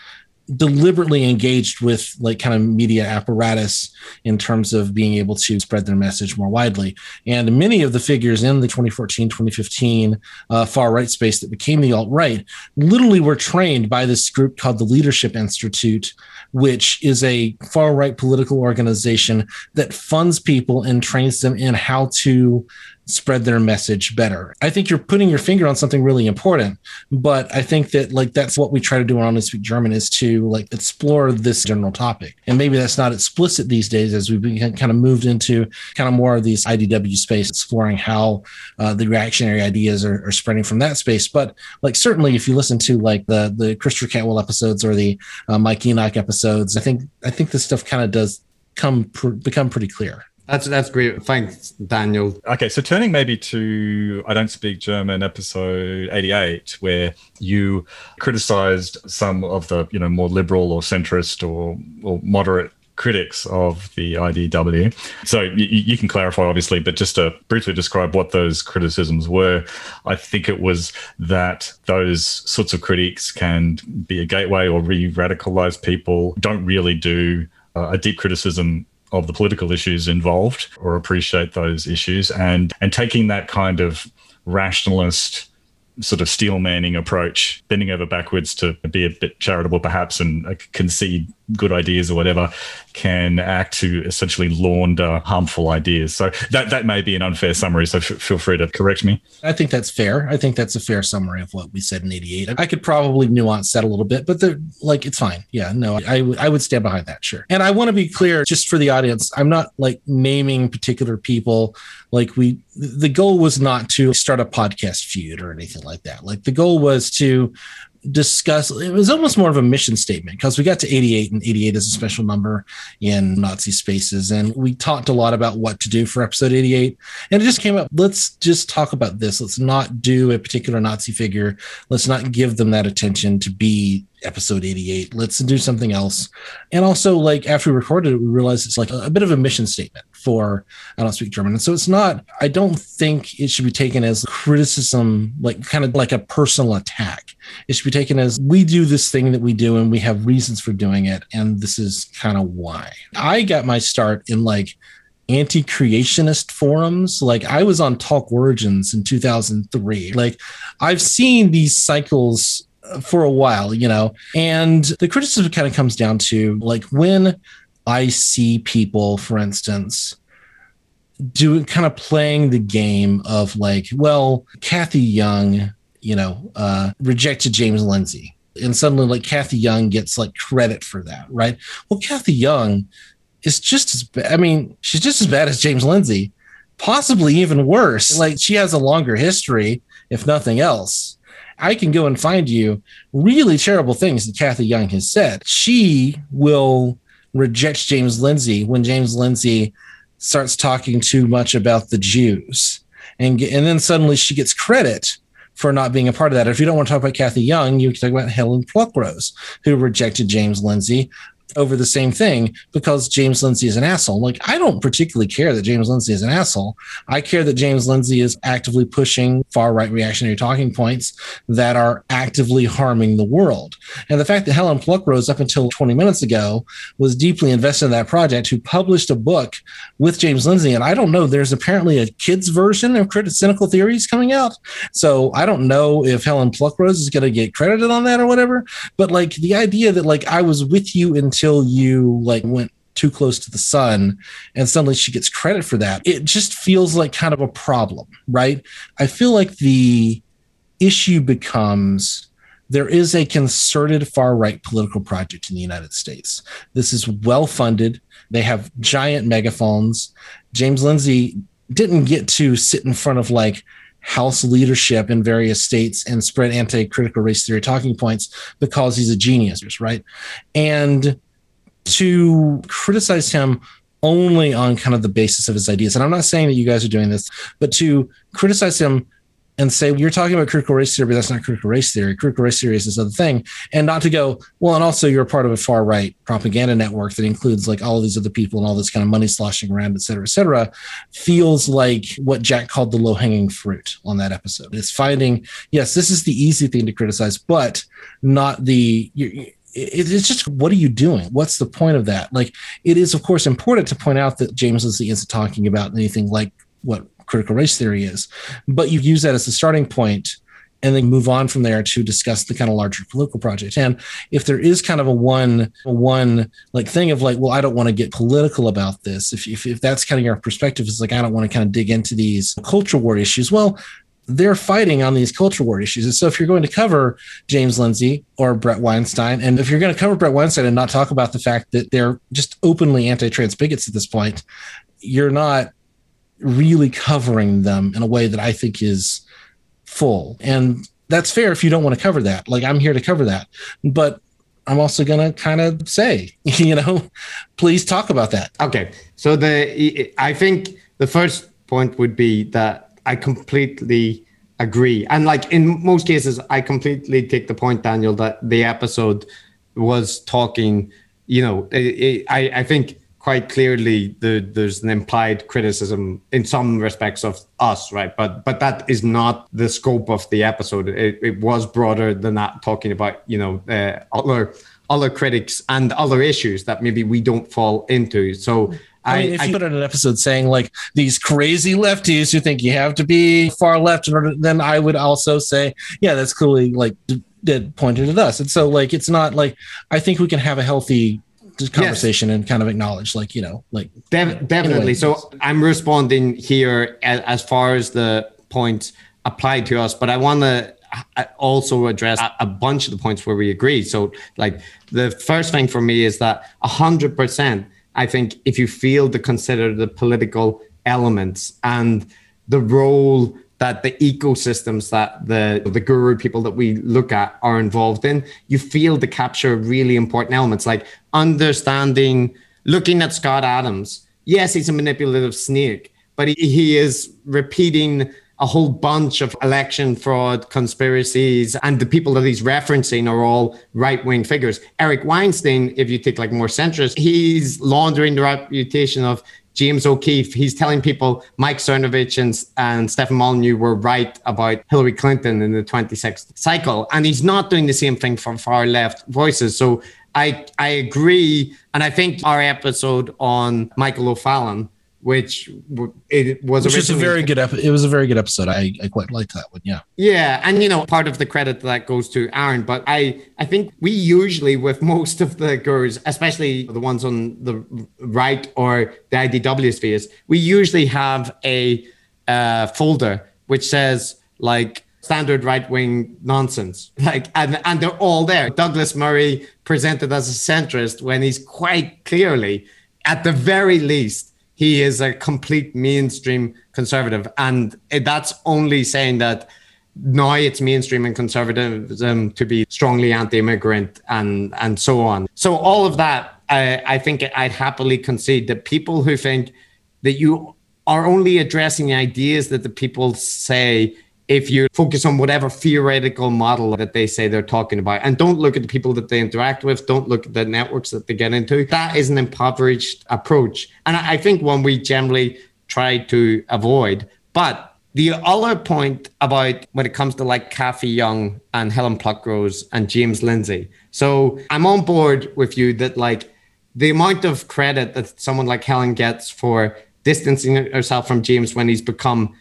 deliberately engaged with like kind of media apparatus in terms of being able to spread their message more widely. And many of the figures in the 2014, 2015 uh, far right space that became the alt right literally were trained by this group called the Leadership Institute, which is a far right political organization that funds people and trains them in how to spread their message better. I think you're putting your finger on something really important, but I think that like that's what we try to do on Only Speak German is to like explore this general topic. And maybe that's not explicit these days as we've been kind of moved into kind of more of these IDW space, exploring how uh, the reactionary ideas are, are, spreading from that space. But like certainly if you listen to like the the Christopher Cantwell episodes or the uh, Mike Enoch episodes, I think I think this stuff kind of does come pr- become pretty clear. That's that's great. Thanks, Daniel. Okay, so turning maybe to I don't speak German episode 88 where you criticized some of the, you know, more liberal or centrist or or moderate critics of the IDW. So you, you, can clarify, obviously, but just to briefly describe what those criticisms were, I think it was that those sorts of critiques can be a gateway or re radicalize people, don't really do uh, a deep criticism of the political issues involved or appreciate those issues. And and taking that kind of rationalist sort of steel manning approach, bending over backwards to be a bit charitable perhaps and uh, concede good ideas or whatever, can act to essentially launder harmful ideas. So that that may be an unfair summary. So f- feel free to correct me. I think that's fair. I think that's a fair summary of what we said in '88. I could probably nuance that a little bit, but the like it's fine. Yeah, no, I, I would stand behind that. Sure. And I want to be clear, just for the audience, I'm not like naming particular people. Like we, the goal was not to start a podcast feud or anything like that. Like the goal was to discuss it was almost more of a mission statement because we got to 88 and 88 is a special number in nazi spaces and we talked a lot about what to do for episode 88 and it just came up let's just talk about this. Let's not do a particular nazi figure. Let's not give them that attention to be episode 88 let's do something else. And also like after we recorded it we realized it's like a, a bit of a mission statement for i don't speak german. And so it's not i don't think it should be taken as criticism like kind of like a personal attack. It should be taken as we do this thing that we do and we have reasons for doing it and this is kind of why. I got my start in like anti-creationist forums. Like i was on talk origins in 2003 like i've seen these cycles uh, for a while, you know. And the criticism kind of comes down to like when I see people, for instance, doing kind of playing the game of like, well, Cathy Young, you know, uh, rejected James Lindsay. And suddenly, like, Cathy Young gets like credit for that, right? Well, Cathy Young is just as bad. I mean, she's just as bad as James Lindsay, possibly even worse. Like, she has a longer history, if nothing else I can go and find you really terrible things that Cathy Young has said. She will reject James Lindsay when James Lindsay starts talking too much about the Jews. And, and then suddenly she gets credit for not being a part of that. If you don't want to talk about Cathy Young, you can talk about Helen Pluckrose, who rejected James Lindsay over the same thing because James Lindsay is an asshole. Like, I don't particularly care that James Lindsay is an asshole. I care that James Lindsay is actively pushing far right reactionary talking points that are actively harming the world. And the fact that Helen Pluckrose, up until 20 minutes ago, was deeply invested in that project, who published a book with James Lindsay. And I don't know, there's apparently a kid's version of Critical Cynical Theories coming out. So I don't know if Helen Pluckrose is going to get credited on that or whatever. But like the idea that like I was with you until until you like went too close to the sun and suddenly she gets credit for that. It just feels like kind of a problem right? I feel like the issue becomes there is a concerted far right political project in the united states. This is well funded. They have giant megaphones. James lindsay didn't get to sit in front of like House leadership in various states and spread anti critical race theory talking points because he's a genius, right? And to criticize him only on kind of the basis of his ideas. And I'm not saying that you guys are doing this, but to criticize him and say you're talking about critical race theory, but that's not critical race theory. Critical race theory is this other thing, and not to go well. And also, you're part of a far right propaganda network that includes like all of these other people and all this kind of money sloshing around, et cetera, et cetera. Feels like what Jack called the low hanging fruit on that episode. It's finding yes, this is the easy thing to criticize, but not the. It's just what are you doing? What's the point of that? Like it is of course important to point out that james lindsay isn't talking about anything like what critical race theory is but you use that as a starting point and then move on from there to discuss the kind of larger political project. And if there is kind of a one one like thing of like well i don't want to get political about this if, if, if that's kind of your perspective is like i don't want to kind of dig into these culture war issues well they're fighting on these culture war issues. And so if you're going to cover James Lindsay or Bret Weinstein, and if you're going to cover Bret Weinstein and not talk about the fact that they're just openly anti-trans bigots at this point, you're not really covering them in a way that I think is full. And that's fair if you don't want to cover that. Like I'm here to cover that. But I'm also going to kind of say, you know, please talk about that. Okay. So the I think the first point would be that I completely agree. And like in most cases, I completely take the point, Daniel, that the episode was talking, you know, it, it, I, I think quite clearly the, there's an implied criticism in some respects of us, right? But but that is not the scope of the episode. It, it was broader than that, talking about, you know, uh, other other critics and other issues that maybe we don't fall into. So I, mean, if I, you put in an episode saying like these crazy lefties who think you have to be far left, in order, then I would also say, yeah, that's clearly like pointed at us. And so like it's not like I think we can have a healthy conversation yes. and kind of acknowledge like you know like De- definitely so i'm responding here as, as, far as the points applied to us but i want to uh, also address a bunch of the points where we agree so like the first thing for me is that 100% i think if you feel to consider the political elements and the role that the ecosystems that the the guru people that we look at are involved in you feel to capture really important elements like understanding looking at scott adams. Yes he's a manipulative snake but he, he is repeating a whole bunch of election fraud conspiracies and the people that he's referencing are all right-wing figures eric weinstein if you take like more centrist he's laundering the reputation of James O'Keefe, he's telling people Mike Cernovich and, and Stefan Molyneux were right about Hillary Clinton in the 26th cycle. And he's not doing the same thing for far left voices. So I, I agree. And I think our episode on Michael O'Fallon which it was which is a very good episode. It was a very good episode. I, I quite liked that one. Yeah. Yeah, and you know, part of the credit that goes to Aaron, but I I think we usually with most of the gurus, especially the ones on the right or the IDW spheres, we usually have a uh, folder which says like standard right wing nonsense. Like, and, and they're all there. Douglas Murray presented as a centrist when he's quite clearly, at the very least, he is a complete mainstream conservative. And that's only saying that now it's mainstream and conservatism to be strongly anti-immigrant and and so on. So all of that, I, I think I'd happily concede that people who think that you are only addressing ideas that the people say if you focus on whatever theoretical model that they say they're talking about and don't look at the people that they interact with, don't look at the networks that they get into, that is an impoverished approach. And I think one we generally try to avoid. But the other point about when it comes to like Cathy Young and Helen Pluckrose and James Lindsay. So I'm on board with you that like the amount of credit that someone like Helen gets for distancing herself from James when he's become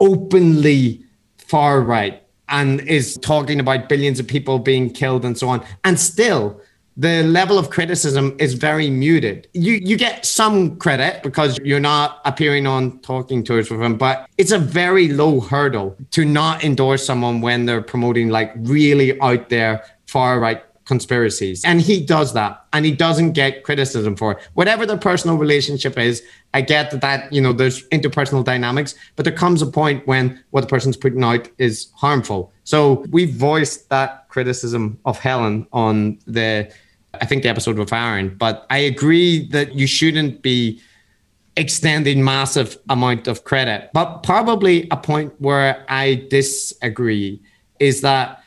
openly far right and is talking about billions of people being killed and so on. And still, the level of criticism is very muted. You you get some credit because you're not appearing on talking tours with them, but it's a very low hurdle to not endorse someone when they're promoting like really out there far right conspiracies. And he does that and he doesn't get criticism for it. Whatever their personal relationship is, I get that, that, you know, there's interpersonal dynamics, but there comes a point when what the person's putting out is harmful. So we voiced that criticism of Helen on the, I think the episode with Aaron, but I agree that you shouldn't be extending massive amount of credit. But probably a point where I disagree is that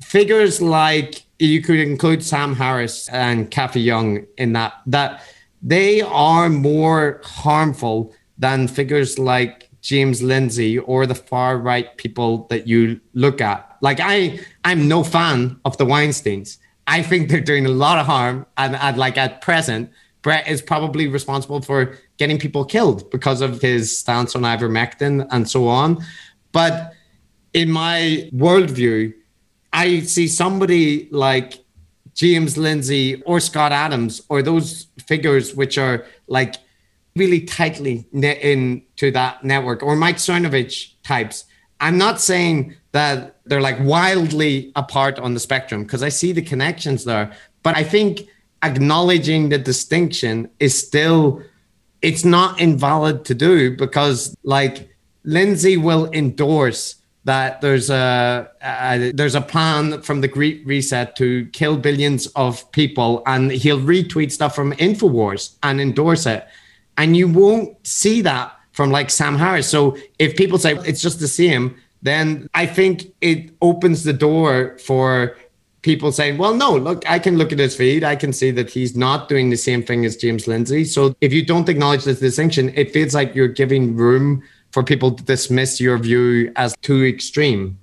figures like you could include Sam Harris and Cathy Young in that that they are more harmful than figures like James Lindsay or the far right people that you look at. Like I I'm no fan of the Weinsteins. I think they're doing a lot of harm and, and like at present Bret is probably responsible for getting people killed because of his stance on ivermectin and so on. But in my worldview, I see somebody like James Lindsay or Scott Adams or those figures which are like really tightly knit into that network or Mike Cernovich types. I'm not saying that they're like wildly apart on the spectrum because I see the connections there, but I think acknowledging the distinction is still it's not invalid to do because like Lindsay will endorse that there's a, a, there's a plan from the Great Reset to kill billions of people, and he'll retweet stuff from Infowars and endorse it, and you won't see that from like Sam Harris. So if people say it's just the same, then I think it opens the door for people saying, well, no, look, I can look at his feed. I can see that he's not doing the same thing as James Lindsay. So if you don't acknowledge this distinction, it feels like you're giving room for people to dismiss your view as too extreme.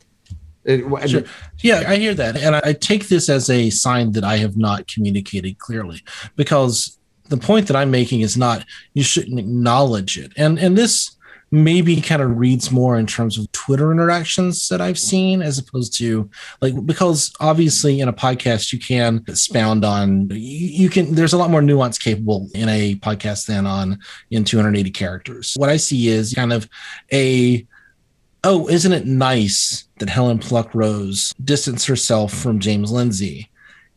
Uh, sure. Yeah, I hear that. And I take this as a sign that I have not communicated clearly because the point that I'm making is not you shouldn't acknowledge it. And and this maybe kind of reads more in terms of Twitter interactions that I've seen as opposed to like because obviously in a podcast you can expound on you, you can there's a lot more nuance capable in a podcast than on in 280 characters. What I see is kind of a oh, isn't it nice that Helen Pluckrose distanced herself from James Lindsay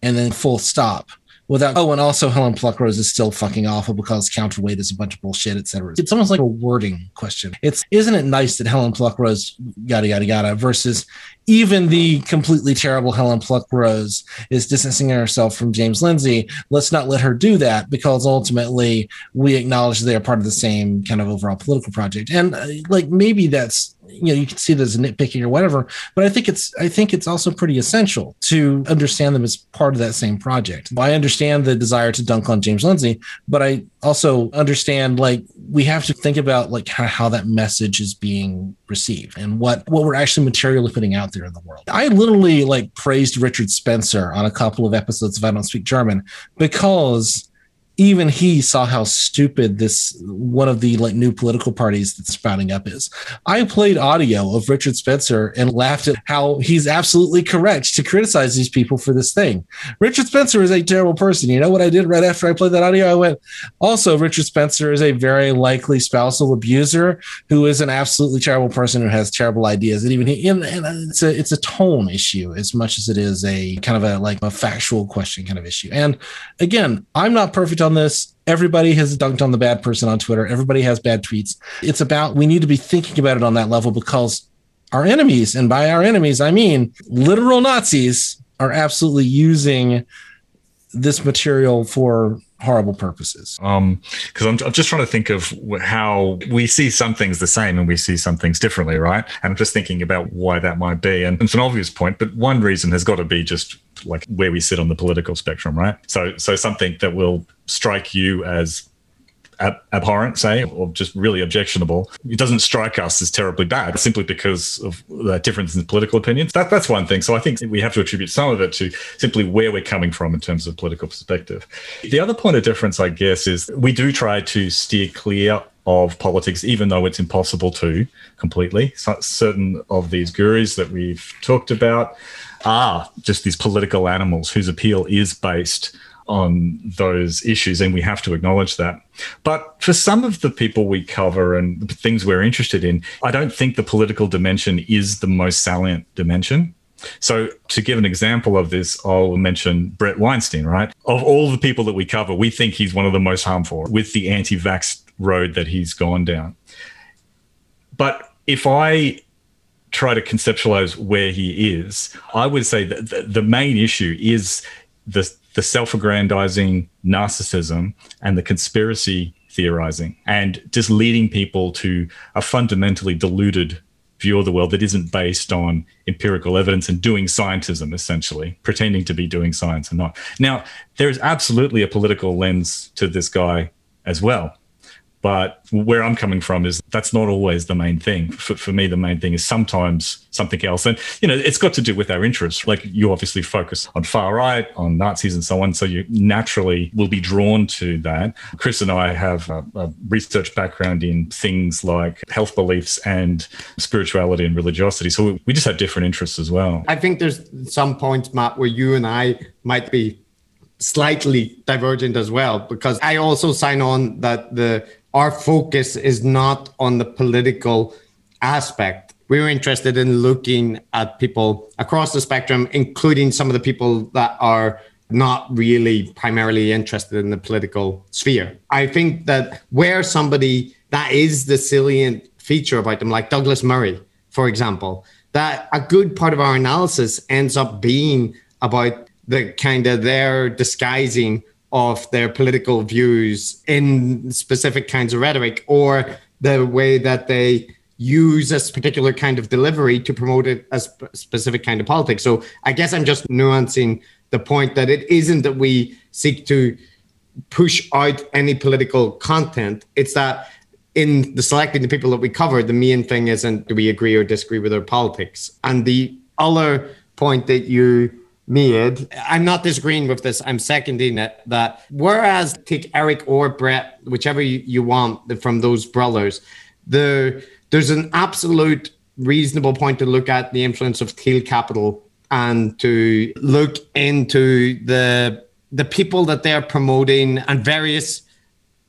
and then full stop without oh and also helen pluckrose is still fucking awful because counterweight is a bunch of bullshit etc it's almost like a wording question. It's isn't it nice that helen pluckrose yada yada yada versus even the completely terrible helen pluckrose is distancing herself from james lindsay. Let's not let her do that because ultimately we acknowledge they are part of the same kind of overall political project. And uh, like maybe that's you know you can see it as nitpicking or whatever but i think it's i think it's also pretty essential to understand them as part of that same project. I understand the desire to dunk on james lindsay but i also understand like we have to think about like how, how that message is being received and what what we're actually materially putting out there in the world. I literally like praised richard spencer on a couple of episodes of i don't speak german because even he saw how stupid this one of the like new political parties that's sprouting up is. I played audio of Richard Spencer and laughed at how he's absolutely correct to criticize these people for this thing. Richard Spencer is a terrible person. You know what I did right after I played that audio? I went, also, Richard Spencer is a very likely spousal abuser who is an absolutely terrible person who has terrible ideas. And even he, and, and it's a it's a tone issue as much as it is a kind of a like a factual question kind of issue. And again, I'm not perfect on this. Everybody has dunked on the bad person on Twitter. Everybody has bad tweets. It's about we need to be thinking about it on that level because our enemies, and by our enemies, I mean literal Nazis, are absolutely using this material for horrible purposes. Um, because I'm, I'm just trying to think of how we see some things the same and we see some things differently, right? And I'm just thinking about why that might be. And it's an obvious point, but one reason has got to be just like where we sit on the political spectrum, right? So, so something that will strike you as ab- abhorrent, say, or just really objectionable, it doesn't strike us as terribly bad simply because of the difference in political opinions. That, that's one thing. So I think we have to attribute some of it to simply where we're coming from in terms of political perspective. The other point of difference, I guess, is we do try to steer clear of politics, even though it's impossible to completely. So certain of these gurus that we've talked about are just these political animals whose appeal is based on those issues, and we have to acknowledge that. But for some of the people we cover and the things we're interested in, I don't think the political dimension is the most salient dimension. So, to give an example of this, I'll mention Bret Weinstein, right? Of all the people that we cover, we think he's one of the most harmful with the anti vax road that he's gone down. But if I try to conceptualize where he is, I would say that the main issue is the the self-aggrandizing narcissism and the conspiracy theorizing and just leading people to a fundamentally deluded view of the world that isn't based on empirical evidence and doing scientism essentially pretending to be doing science and not. Now there is absolutely a political lens to this guy as well but where I'm coming from is that's not always the main thing. For, for me, the main thing is sometimes something else. And, you know, it's got to do with our interests. Like you obviously focus on far right, on Nazis and so on. So you naturally will be drawn to that. Chris and I have a, a research background in things like health beliefs and spirituality and religiosity. So we, we just have different interests as well. I think there's some points, Matt, where you and I might be slightly divergent as well because I also sign on that the our focus is not on the political aspect. We're interested in looking at people across the spectrum, including some of the people that are not really primarily interested in the political sphere. I think that where somebody that is the salient feature about them, like Douglas Murray, for example, that a good part of our analysis ends up being about the kind of their disguising of their political views in specific kinds of rhetoric or the way that they use a particular kind of delivery to promote a specific kind of politics. So I guess I'm just nuancing the point that it isn't that we seek to push out any political content. It's that in the selecting the people that we cover, the main thing isn't do we agree or disagree with their politics. And the other point that you made. I'm not disagreeing with this. I'm seconding it. That whereas take Eric or Bret, whichever you, you want from those brothers, the there's an absolute reasonable point to look at the influence of Thiel Capital and to look into the the people that they're promoting and various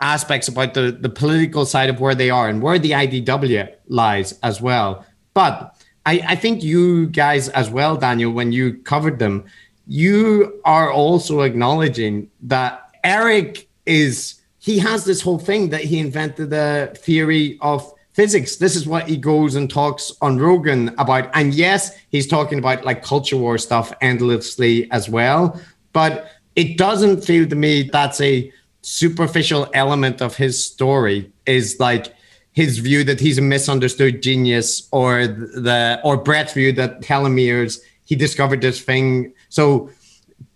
aspects about the, the political side of where they are and where the IDW lies as well. But I, I think you guys as well, Daniel, when you covered them, you are also acknowledging that Eric is he has this whole thing that he invented the theory of physics. This is what he goes and talks on Rogan about. And yes, he's talking about like culture war stuff endlessly as well. But it doesn't feel to me that's a superficial element of his story is like his view that he's a misunderstood genius or the or Bret's view that telomeres he discovered this thing. So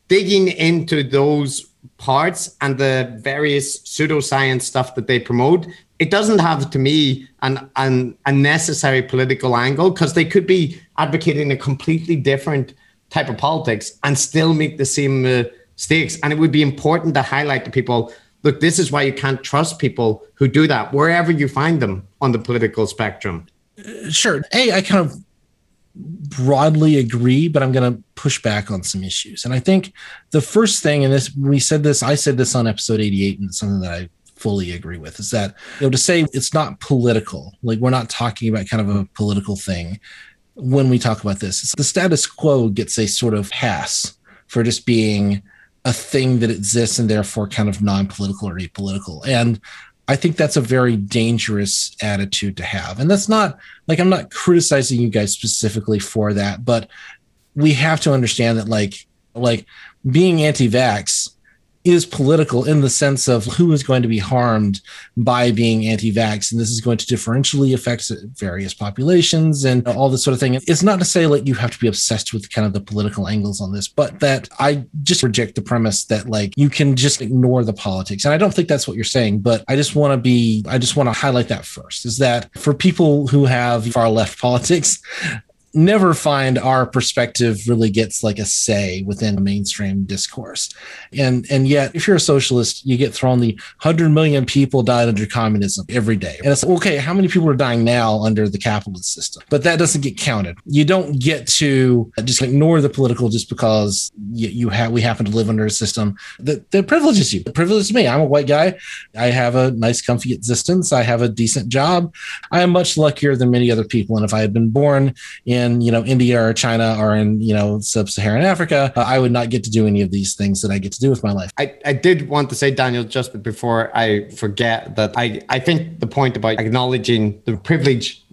digging into those parts and the various pseudoscience stuff that they promote, it doesn't have to me an an a necessary political angle because they could be advocating a completely different type of politics and still make the same uh, stakes. And it would be important to highlight to people look, this is why you can't trust people who do that wherever you find them on the political spectrum. Uh, sure. Hey, I kind of broadly agree, but I'm going to push back on some issues. And I think the first thing, and this we said this, I said this on episode 88, and it's something that I fully agree with, is that you know to say it's not political, like we're not talking about kind of a political thing when we talk about this. The status quo gets a sort of pass for just being a thing that exists and therefore kind of non-political or apolitical. And I think that's a very dangerous attitude to have. And that's not like I'm not criticizing you guys specifically for that, but we have to understand that like like being anti-vax is political in the sense of who is going to be harmed by being anti-vax and this is going to differentially affect various populations and all this sort of thing. It's not to say like you have to be obsessed with kind of the political angles on this but that i just reject the premise that like you can just ignore the politics. And i don't think that's what you're saying but i just want to be i just want to highlight that first is that for people who have far left politics never find our perspective really gets like a say within mainstream discourse. And and yet if you're a socialist, you get thrown the 100 million people died under communism every day. And it's like, okay, how many people are dying now under the capitalist system? But that doesn't get counted. You don't get to just ignore the political just because you, you have we happen to live under a system that, that privileges you. Privileges me. I'm a white guy. I have a nice comfy existence. I have a decent job. I am much luckier than many other people and if I had been born in in you know India or China or in you know sub-Saharan Africa, uh, I would not get to do any of these things that I get to do with my life. I, I did want to say, Daniel, just before I forget that I, I think the point about acknowledging the privilege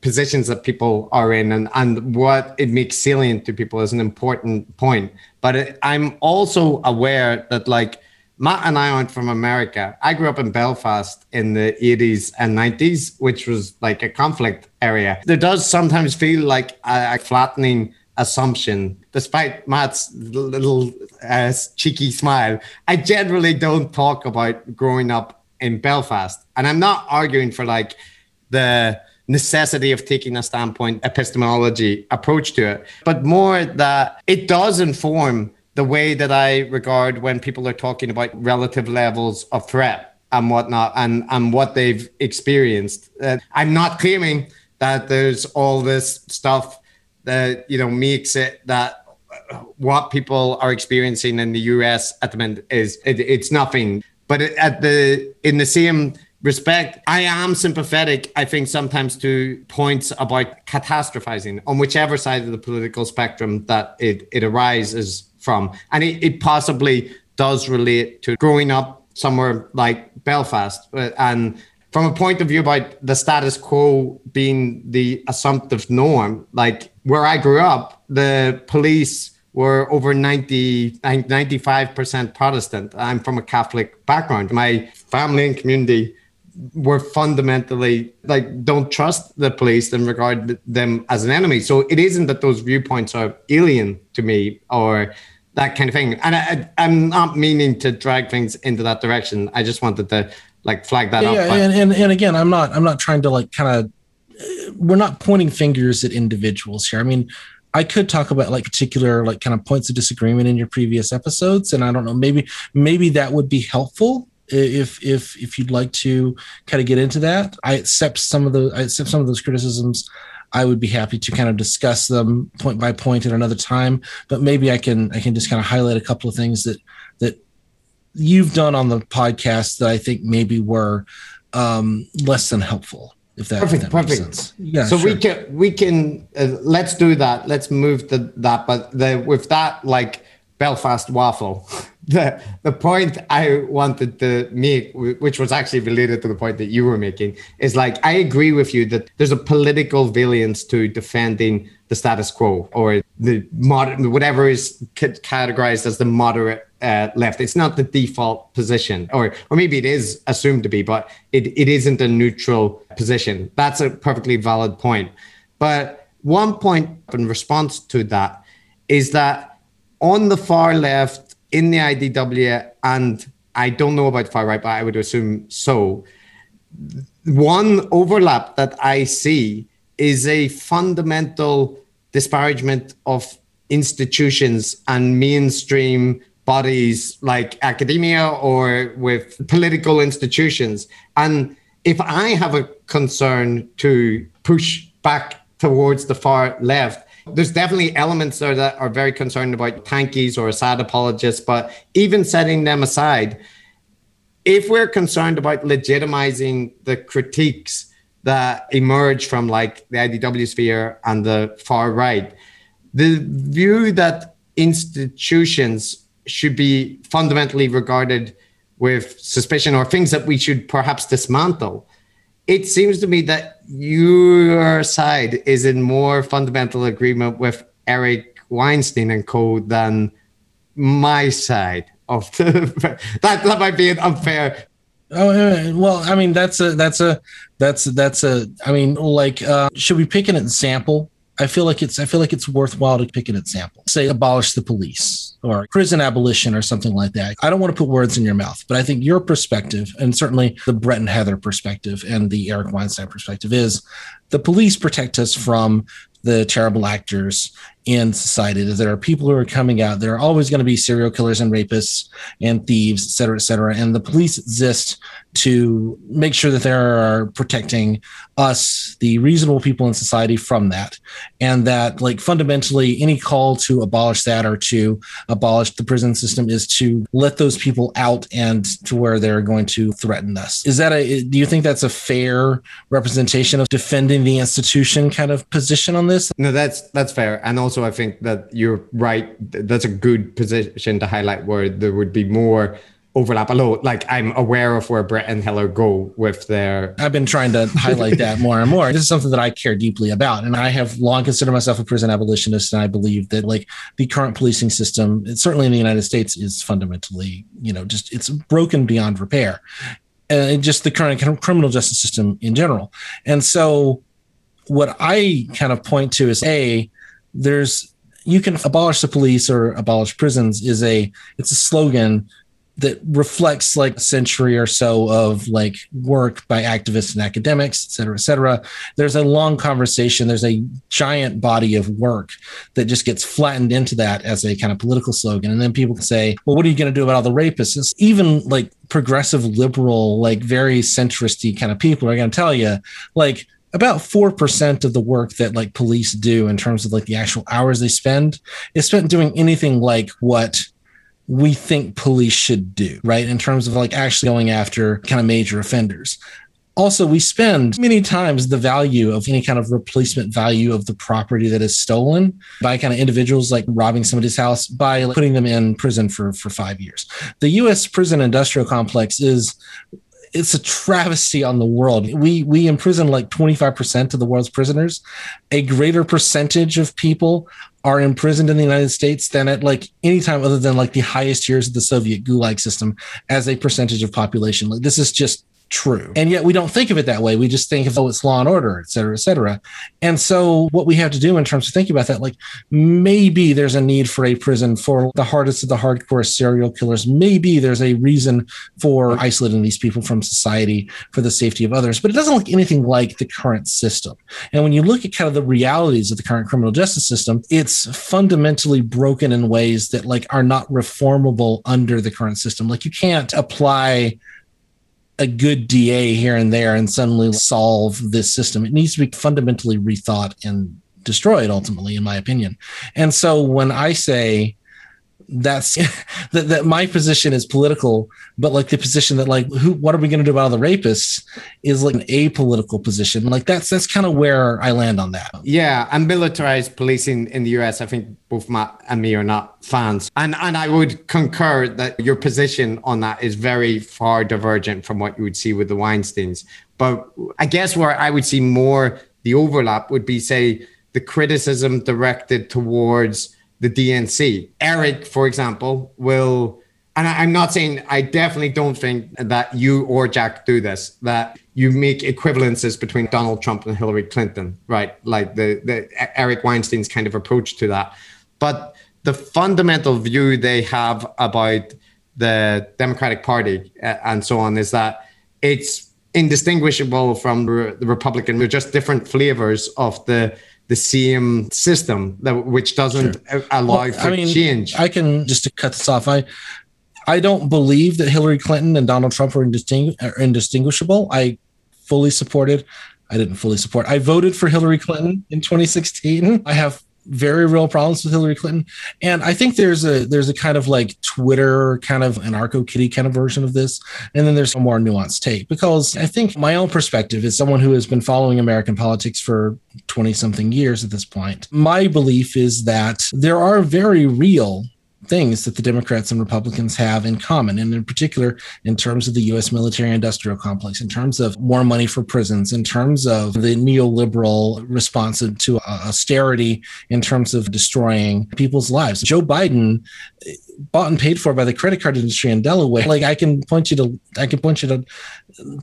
positions that people are in and, and what it makes salient to people is an important point. But it, I'm also aware that like Matt and I aren't from America. I grew up in Belfast in the 80s and 90s, which was like a conflict area. There does sometimes feel like a, a flattening assumption, despite Matt's little uh, cheeky smile. I generally don't talk about growing up in Belfast. And I'm not arguing for like the necessity of taking a standpoint epistemology approach to it, but more that it does inform the way that I regard when people are talking about relative levels of threat and whatnot and, and what they've experienced. Uh, I'm not claiming that there's all this stuff that, you know, makes it that what people are experiencing in the US at the moment is it, it's nothing. But at the in the same respect, I am sympathetic, I think, sometimes to points about catastrophizing on whichever side of the political spectrum that it, it arises from. And it, it possibly does relate to growing up somewhere like Belfast. Uh, and from a point of view about the status quo being the assumptive norm, like where I grew up, the police were over 90, 95% Protestant. I'm from a Catholic background. My family and community were fundamentally like don't trust the police and regard them as an enemy. So it isn't that those viewpoints are alien to me or that kind of thing. And I, am not meaning to drag things into that direction. I just wanted to like flag that yeah, up. Yeah, and, and and again, I'm not I'm not trying to like kind of we're not pointing fingers at individuals here. I mean, I could talk about like particular like kind of points of disagreement in your previous episodes, and I don't know, maybe maybe that would be helpful if if if you'd like to kind of get into that. I accept some of the I accept some of those criticisms. I would be happy to kind of discuss them point by point at another time, but maybe I can I can just kind of highlight a couple of things that that you've done on the podcast that I think maybe were um, less than helpful. If that, perfect, if that perfect. Yeah. So sure. we can we can uh, let's do that. Let's move to that. But the, with that, like Belfast waffle. the the point I wanted to make, which was actually related to the point that you were making, is like I agree with you that there's a political variance to defending the status quo or the moderate, whatever is categorized as the moderate uh, left. It's not the default position, or or maybe it is assumed to be, but it, it isn't a neutral position. That's a perfectly valid point. But one point in response to that is that on the far left in the IDW, and I don't know about far right, but I would assume so. One overlap that I see is a fundamental disparagement of institutions and mainstream bodies like academia or with political institutions. And if I have a concern to push back towards the far left, there's definitely elements there that are very concerned about tankies or Assad apologists, but even setting them aside, if we're concerned about legitimizing the critiques that emerge from like the IDW sphere and the far right, the view that institutions should be fundamentally regarded with suspicion or things that we should perhaps dismantle it seems to me that your side is in more fundamental agreement with Eric Weinstein and co than my side of the that that might be an unfair. Oh well, I mean that's a that's a that's that's a I mean like uh, should we pick an example I feel like it's I feel like it's worthwhile to pick an example. Say abolish the police or prison abolition or something like that. I don't want to put words in your mouth, but I think your perspective and certainly the Bret and Heather perspective and the Eric Weinstein perspective is the police protect us from the terrible actors in society. There are people who are coming out. There are always going to be serial killers and rapists and thieves, et cetera, et cetera. And the police exist to make sure that they are protecting us, the reasonable people in society, from that. And that, like, fundamentally, any call to abolish that or to abolish the prison system is to let those people out and to where they're going to threaten us. Is that a, do you think that's a fair representation of defending the institution kind of position on this? No, that's, that's fair. And also, I think that you're right. That's a good position to highlight where there would be more overlap. Although, like, I'm aware of where Bret and Heather go with their. I've been trying to highlight that more and more. This is something that I care deeply about, and I have long considered myself a prison abolitionist, and I believe that like the current policing system, certainly in the United States, is fundamentally, you know, just it's broken beyond repair, and just the current criminal justice system in general. And so, what I kind of point to is a there's you can abolish the police or abolish prisons is a it's a slogan that reflects like a century or so of like work by activists and academics, et cetera, et cetera. There's a long conversation. There's a giant body of work that just gets flattened into that as a kind of political slogan. And then people can say, well, what are you going to do about all the rapists? It's even like progressive liberal, like very centristy kind of people are going to tell you, like, about 4% of the work that like police do in terms of like the actual hours they spend is spent doing anything like what we think police should do, right? In terms of like actually going after kind of major offenders. Also, we spend many times the value of any kind of replacement value of the property that is stolen by kind of individuals like robbing somebody's house by putting them in prison for, for five years. The US prison industrial complex is it's a travesty on the world. We we imprison like 25% of the world's prisoners. A greater percentage of people are imprisoned in the United States than at like any time other than like the highest years of the Soviet Gulag system as a percentage of population. Like this is just true. And yet we don't think of it that way. We just think of, oh, it's law and order, et cetera, et cetera. And so what we have to do in terms of thinking about that, like maybe there's a need for a prison for the hardest of the hardcore serial killers. Maybe there's a reason for isolating these people from society for the safety of others, but it doesn't look anything like the current system. And when you look at kind of the realities of the current criminal justice system, it's fundamentally broken in ways that like are not reformable under the current system. Like you can't apply a good DA here and there and suddenly solve this system. It needs to be fundamentally rethought and destroyed ultimately, in my opinion. And so when I say that's that, that my position is political but like the position that like who what are we going to do about the rapists is like an apolitical position. Like that's that's kind of where i land on that. Yeah and militarized policing in the us i think both matt and me are not fans. And and i would concur that your position on that is very far divergent from what you would see with the weinsteins. But i guess where i would see more the overlap would be say the criticism directed towards the DNC. Eric, for example, will, and I, am not saying, I definitely don't think that you or Jack do this, that you make equivalences between Donald Trump and Hillary Clinton, right? Like the, the Eric Weinstein's kind of approach to that. But the fundamental view they have about the Democratic Party uh, and so on is that it's indistinguishable from the Republican. They're just different flavors of the the same system that which doesn't sure. allow well, for I mean, change. I can just to cut this off. I I don't believe that Hillary Clinton and Donald Trump are, indistingu- are indistinguishable. I fully supported. I didn't fully support. I voted for Hillary Clinton in 2016. I have very real problems with Hillary Clinton. And I think there's a there's a kind of like Twitter kind of anarcho kitty kind of version of this. And then there's a more nuanced take because I think my own perspective is someone who has been following American politics for 20 something years at this point. My belief is that there are very real things that the Democrats and Republicans have in common, and in particular, in terms of the U.S. military industrial complex, in terms of more money for prisons, in terms of the neoliberal response to austerity, in terms of destroying people's lives. Joe Biden bought and paid for by the credit card industry in Delaware. Like I can point you to, I can point you to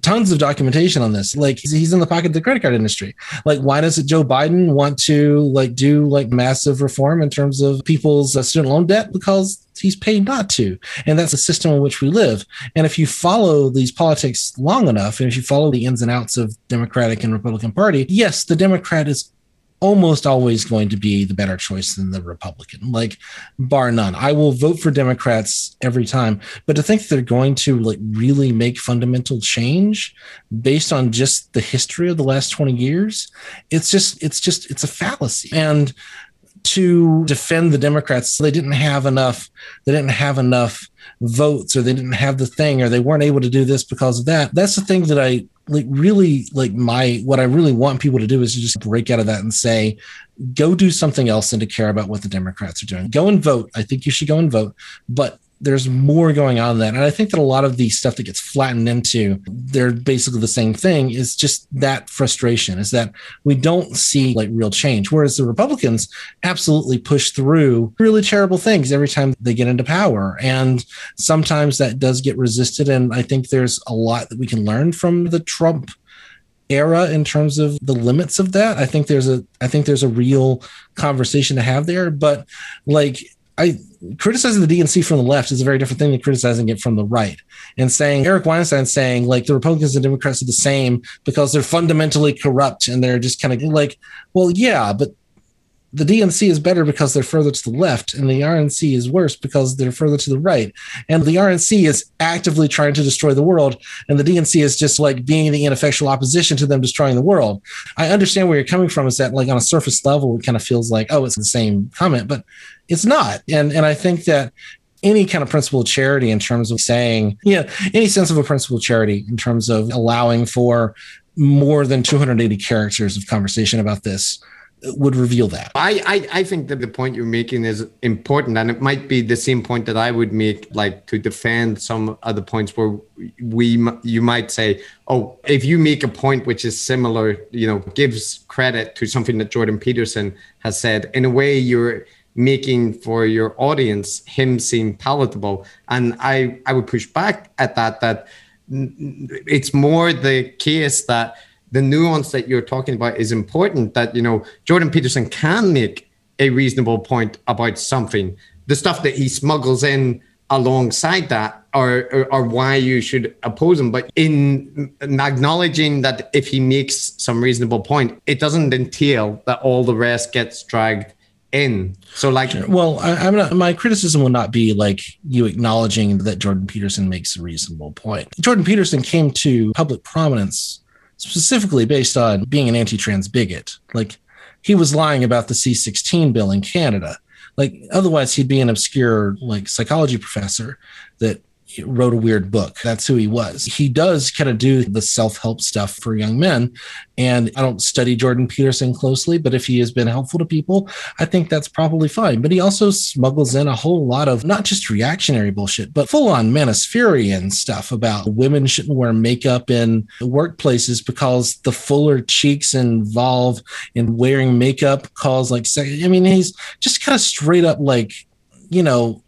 tons of documentation on this. Like he's in the pocket of the credit card industry. Like why does it Joe Biden want to like do like massive reform in terms of people's uh, student loan debt? Because he's paid not to. And that's the system in which we live. And if you follow these politics long enough, and if you follow the ins and outs of Democratic and Republican Party, yes, the Democrat is almost always going to be the better choice than the Republican, like bar none. I will vote for Democrats every time, but to think they're going to like really make fundamental change based on just the history of the last 20 years, it's just it's just it's a fallacy. And to defend the Democrats, So they didn't have enough they didn't have enough votes or they didn't have the thing or they weren't able to do this because of that. That's the thing that I like really like my what I really want people to do is to just break out of that and say, go do something else and to care about what the Democrats are doing. Go and vote. I think you should go and vote, but there's more going on than that. And I think that a lot of the stuff that gets flattened into, they're basically the same thing, is just that frustration, is that we don't see like real change. Whereas the Republicans absolutely push through really terrible things every time they get into power. And sometimes that does get resisted. And I think there's a lot that we can learn from the Trump era in terms of the limits of that. I think there's a I think there's a real conversation to have there. But like I criticizing the DNC from the left is a very different thing than criticizing it from the right. And saying Eric Weinstein saying like the Republicans and Democrats are the same because they're fundamentally corrupt and they're just kind of like, well, yeah, but the DNC is better because they're further to the left, and the RNC is worse because they're further to the right. And the RNC is actively trying to destroy the world, and the DNC is just like being the ineffectual opposition to them destroying the world. I understand where you're coming from, is that like on a surface level, it kind of feels like, oh, it's the same comment, but it's not. And and I think that any kind of principle of charity in terms of saying, yeah, any sense of a principle of charity in terms of allowing for more than 280 characters of conversation about this would reveal that. I, I, I think that the point you're making is important, and it might be the same point that I would make, like to defend some other points where we you might say, oh, if you make a point which is similar, you know, gives credit to something that Jordan Peterson has said. In a way, you're making for your audience him seem palatable, and I I would push back at that that it's more the case that the nuance that you're talking about is important that you know jordan peterson can make a reasonable point about something the stuff that he smuggles in alongside that or, or, why you should oppose him but in acknowledging that if he makes some reasonable point it doesn't entail that all the rest gets dragged in. So, like, well, I, am not. My criticism will not be like you acknowledging that Jordan Peterson makes a reasonable point. Jordan Peterson came to public prominence specifically based on being an anti-trans bigot. Like, he was lying about the C16 bill in Canada. Like, otherwise, he'd be an obscure like psychology professor that wrote a weird book. That's who he was. He does kind of do the self help stuff for young men. And I don't study Jordan Peterson closely, but if he has been helpful to people, I think that's probably fine. But he also smuggles in a whole lot of not just reactionary bullshit, but full on manispherian stuff about women shouldn't wear makeup in workplaces because the fuller cheeks involve in wearing makeup cause like, I mean, he's just kind of straight up like, you know,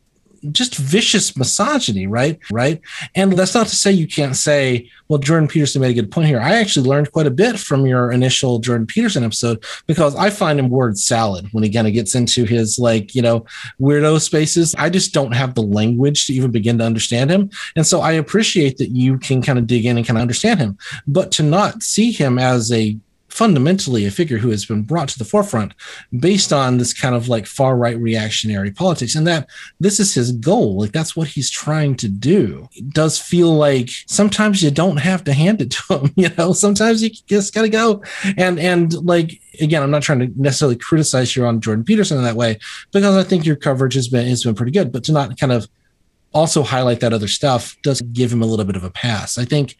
just vicious misogyny, right? Right. And that's not to say you can't say, well, Jordan Peterson made a good point here. I actually learned quite a bit from your initial Jordan Peterson episode because I find him word salad when he kind of gets into his like, you know, weirdo spaces. I just don't have the language to even begin to understand him. And so I appreciate that you can kind of dig in and kind of understand him, but to not see him as a fundamentally a figure who has been brought to the forefront based on this kind of like far right reactionary politics and that this is his goal like that's what he's trying to do. It does feel like sometimes you don't have to hand it to him you know? Sometimes you just gotta go. And and like again i'm not trying to necessarily criticize you on jordan peterson in that way because i think your coverage has been has been pretty good but to not kind of also highlight that other stuff does give him a little bit of a pass. I think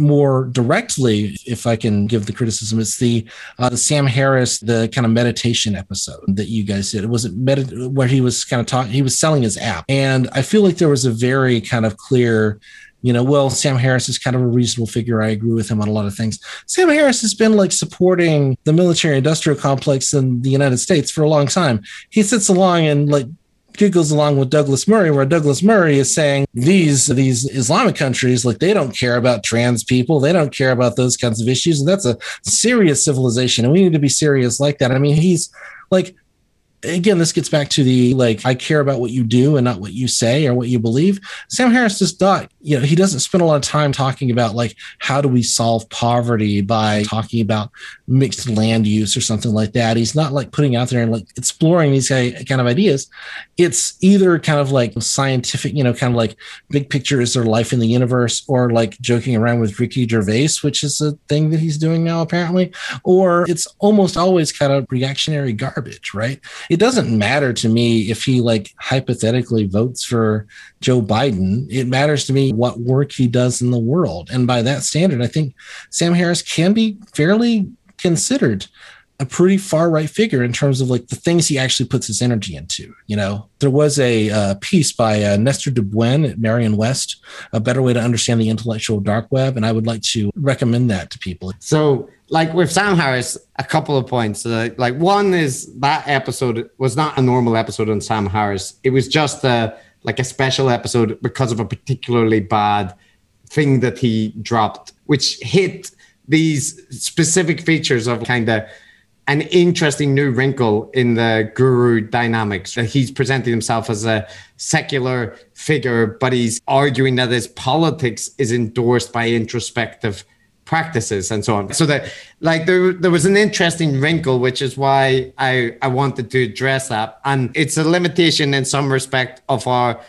more directly, if I can give the criticism, it's the uh, Sam Harris, the kind of meditation episode that you guys did. It was med- where he was kind of talking, he was selling his app, and I feel like there was a very kind of clear you know, well, Sam Harris is kind of a reasonable figure. I agree with him on a lot of things. Sam Harris has been like supporting the military industrial complex in the United States for a long time. He sits along and like goes along with Douglas Murray, where Douglas Murray is saying these these Islamic countries, like they don't care about trans people, they don't care about those kinds of issues, and that's a serious civilization, and we need to be serious like that. I mean, he's like again, this gets back to the like, I care about what you do and not what you say or what you believe. Sam Harris just not, you know, he doesn't spend a lot of time talking about like, how do we solve poverty by talking about mixed land use or something like that. He's not like putting out there and like exploring these kind of ideas. It's either kind of like scientific, you know, kind of like big picture is there life in the universe or like joking around with Ricky Gervais, which is a thing that he's doing now apparently, or it's almost always kind of reactionary garbage, right? It doesn't matter to me if he like hypothetically votes for Joe Biden. It matters to me what work he does in the world. And by that standard, I think Sam Harris can be fairly considered a pretty far right figure in terms of like the things he actually puts his energy into. You know, there was a uh, piece by uh, Nestor de Buen at Merion West, a better way to understand the intellectual dark web, and I would like to recommend that to people. So, like with Sam Harris, a couple of points. Uh, like one is that episode was not a normal episode on Sam Harris. It was just a like a special episode because of a particularly bad thing that he dropped, which hit these specific features of kind of an interesting new wrinkle in the guru dynamics. He's presenting himself as a secular figure, but he's arguing that his politics is endorsed by introspective practices and so on. So that like there there was an interesting wrinkle, which is why I, I wanted to address that. And it's a limitation in some respect of our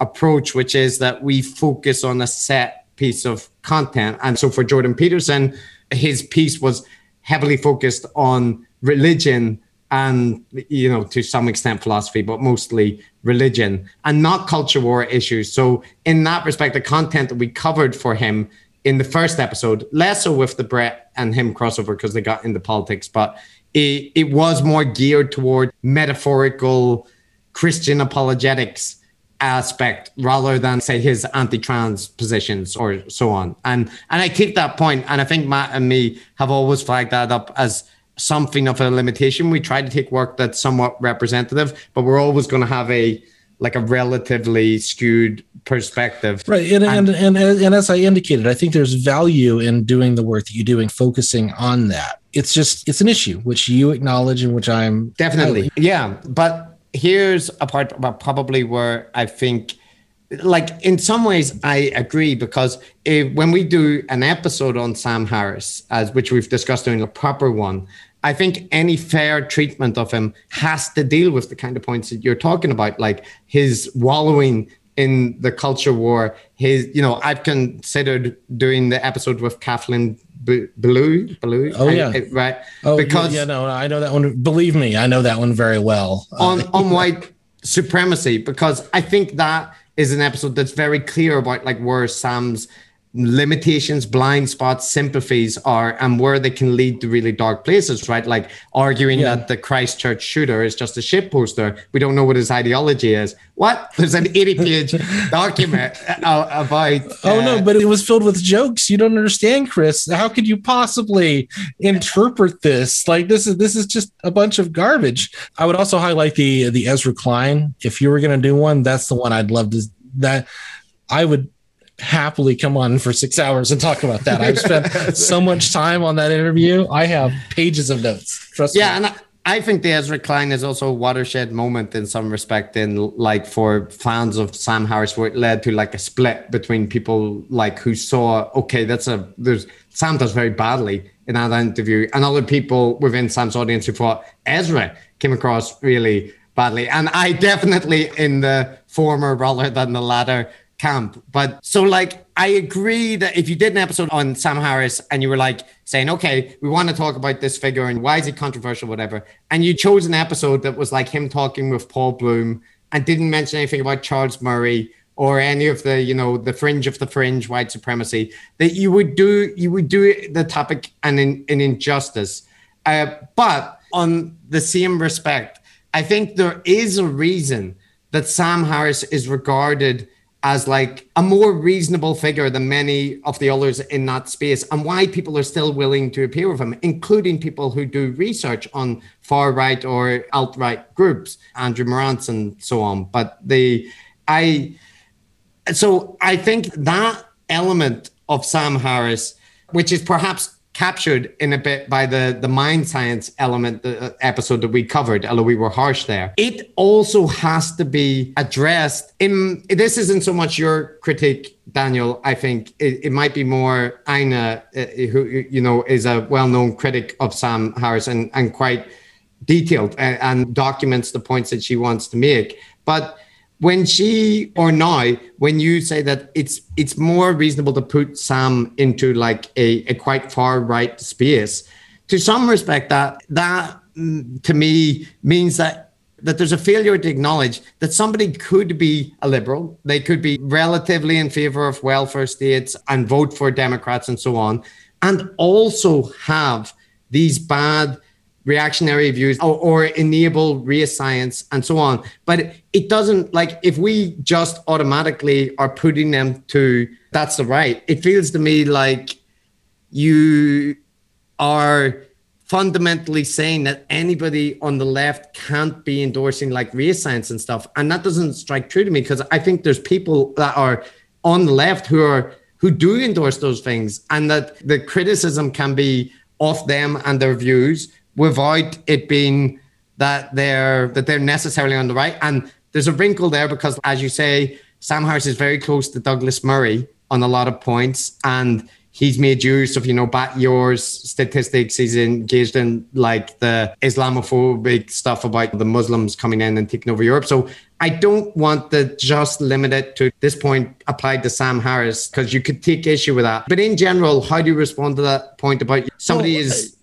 approach, which is that we focus on a set piece of content. And so for Jordan Peterson, his piece was heavily focused on religion and you know to some extent philosophy but mostly religion and not culture war issues. So in that respect the content that we covered for him in the first episode less so with the bret and him crossover because they got into politics but it, it was more geared toward metaphorical christian apologetics aspect rather than say his anti-trans positions or so on. And and I take that point, and I think Matt and me have always flagged that up as something of a limitation. We try to take work that's somewhat representative, but we're always going to have a like a relatively skewed perspective. Right. And, and, and, and, and as I indicated, I think there's value in doing the work that you do and focusing on that. It's just, it's an issue which you acknowledge and which I'm definitely. Yeah. But here's a part about probably where I think like in some ways i agree because if, when we do an episode on sam harris as which we've discussed doing a proper one I think any fair treatment of him has to deal with the kind of points that you're talking about, like his wallowing in the culture war. His, you know, I've considered doing the episode with Kathleen Belew. Belew. Oh yeah, I, right. Oh because yeah, no, I know that one. Believe me, I know that one very well. On uh, on white supremacy, because I think that is an episode that's very clear about like where Sam's limitations, blind spots, sympathies are, and where they can lead to really dark places, right? Like arguing yeah. that the Christchurch shooter is just a shit poster. We don't know what his ideology is. What? There's an 80 page document uh, about. oh, no, uh, but it was filled with jokes. You don't understand, Chris. How could you possibly interpret this? Like, this is this is just a bunch of garbage. I would also highlight the the Ezra Klein. If you were going to do one, that's the one I'd love to. That I would happily come on for six hours and talk about that. I've spent so much time on that interview. I have pages of notes. Trust me. yeah, me. and I think the Ezra Klein is also a watershed moment in some respect. In like for fans of Sam Harris, where it led to like a split between people like who saw okay, that's a there's Sam does very badly in that interview, and other people within Sam's audience who thought Ezra came across really badly. And I definitely in the former rather than the latter camp. But so like I agree that if you did an episode on Sam Harris and you were like saying, okay, we want to talk about this figure and why is it controversial, whatever, and you chose an episode that was like him talking with Paul Bloom and didn't mention anything about Charles Murray or any of the, you know, the fringe of the fringe white supremacy, that you would do you would do the topic an, in an injustice. Uh, but on the same respect, I think there is a reason that Sam Harris is regarded as like a more reasonable figure than many of the others in that space and why people are still willing to appear with him including people who do research on far right or alt right groups andrew marantz and so on. But the i so i think that element of sam harris which is perhaps captured in a bit by the the mind science element the uh, episode that we covered although we were harsh there. It also has to be addressed in this isn't so much your critique daniel i think. It, it might be more Ina, uh, who you know is a well-known critic of sam harris and, and quite detailed and, and documents the points that she wants to make. But when she or now when you say that it's it's more reasonable to put sam into like a, a quite far right space to some respect that that mm, to me means that that there's a failure to acknowledge that somebody could be a liberal. They could be relatively in favor of welfare states and vote for democrats and so on and also have these bad reactionary views or, or, enable race science and so on. But it doesn't like if we just automatically are putting them to that's the right. It feels to me like you are fundamentally saying that anybody on the left can't be endorsing like race science and stuff. And that doesn't strike true to me because I think there's people that are on the left who are who do endorse those things and that the criticism can be off them and their views without it being that they're that they're necessarily on the right. And there's a wrinkle there because, as you say, Sam Harris is very close to Douglas Murray on a lot of points, and he's made use of you know Bat Ye'or's statistics. He's engaged in like the Islamophobic stuff about the Muslims coming in and taking over Europe. So I don't want to just limit it to this point applied to Sam Harris because you could take issue with that. But in general, how do you respond to that point about somebody well, is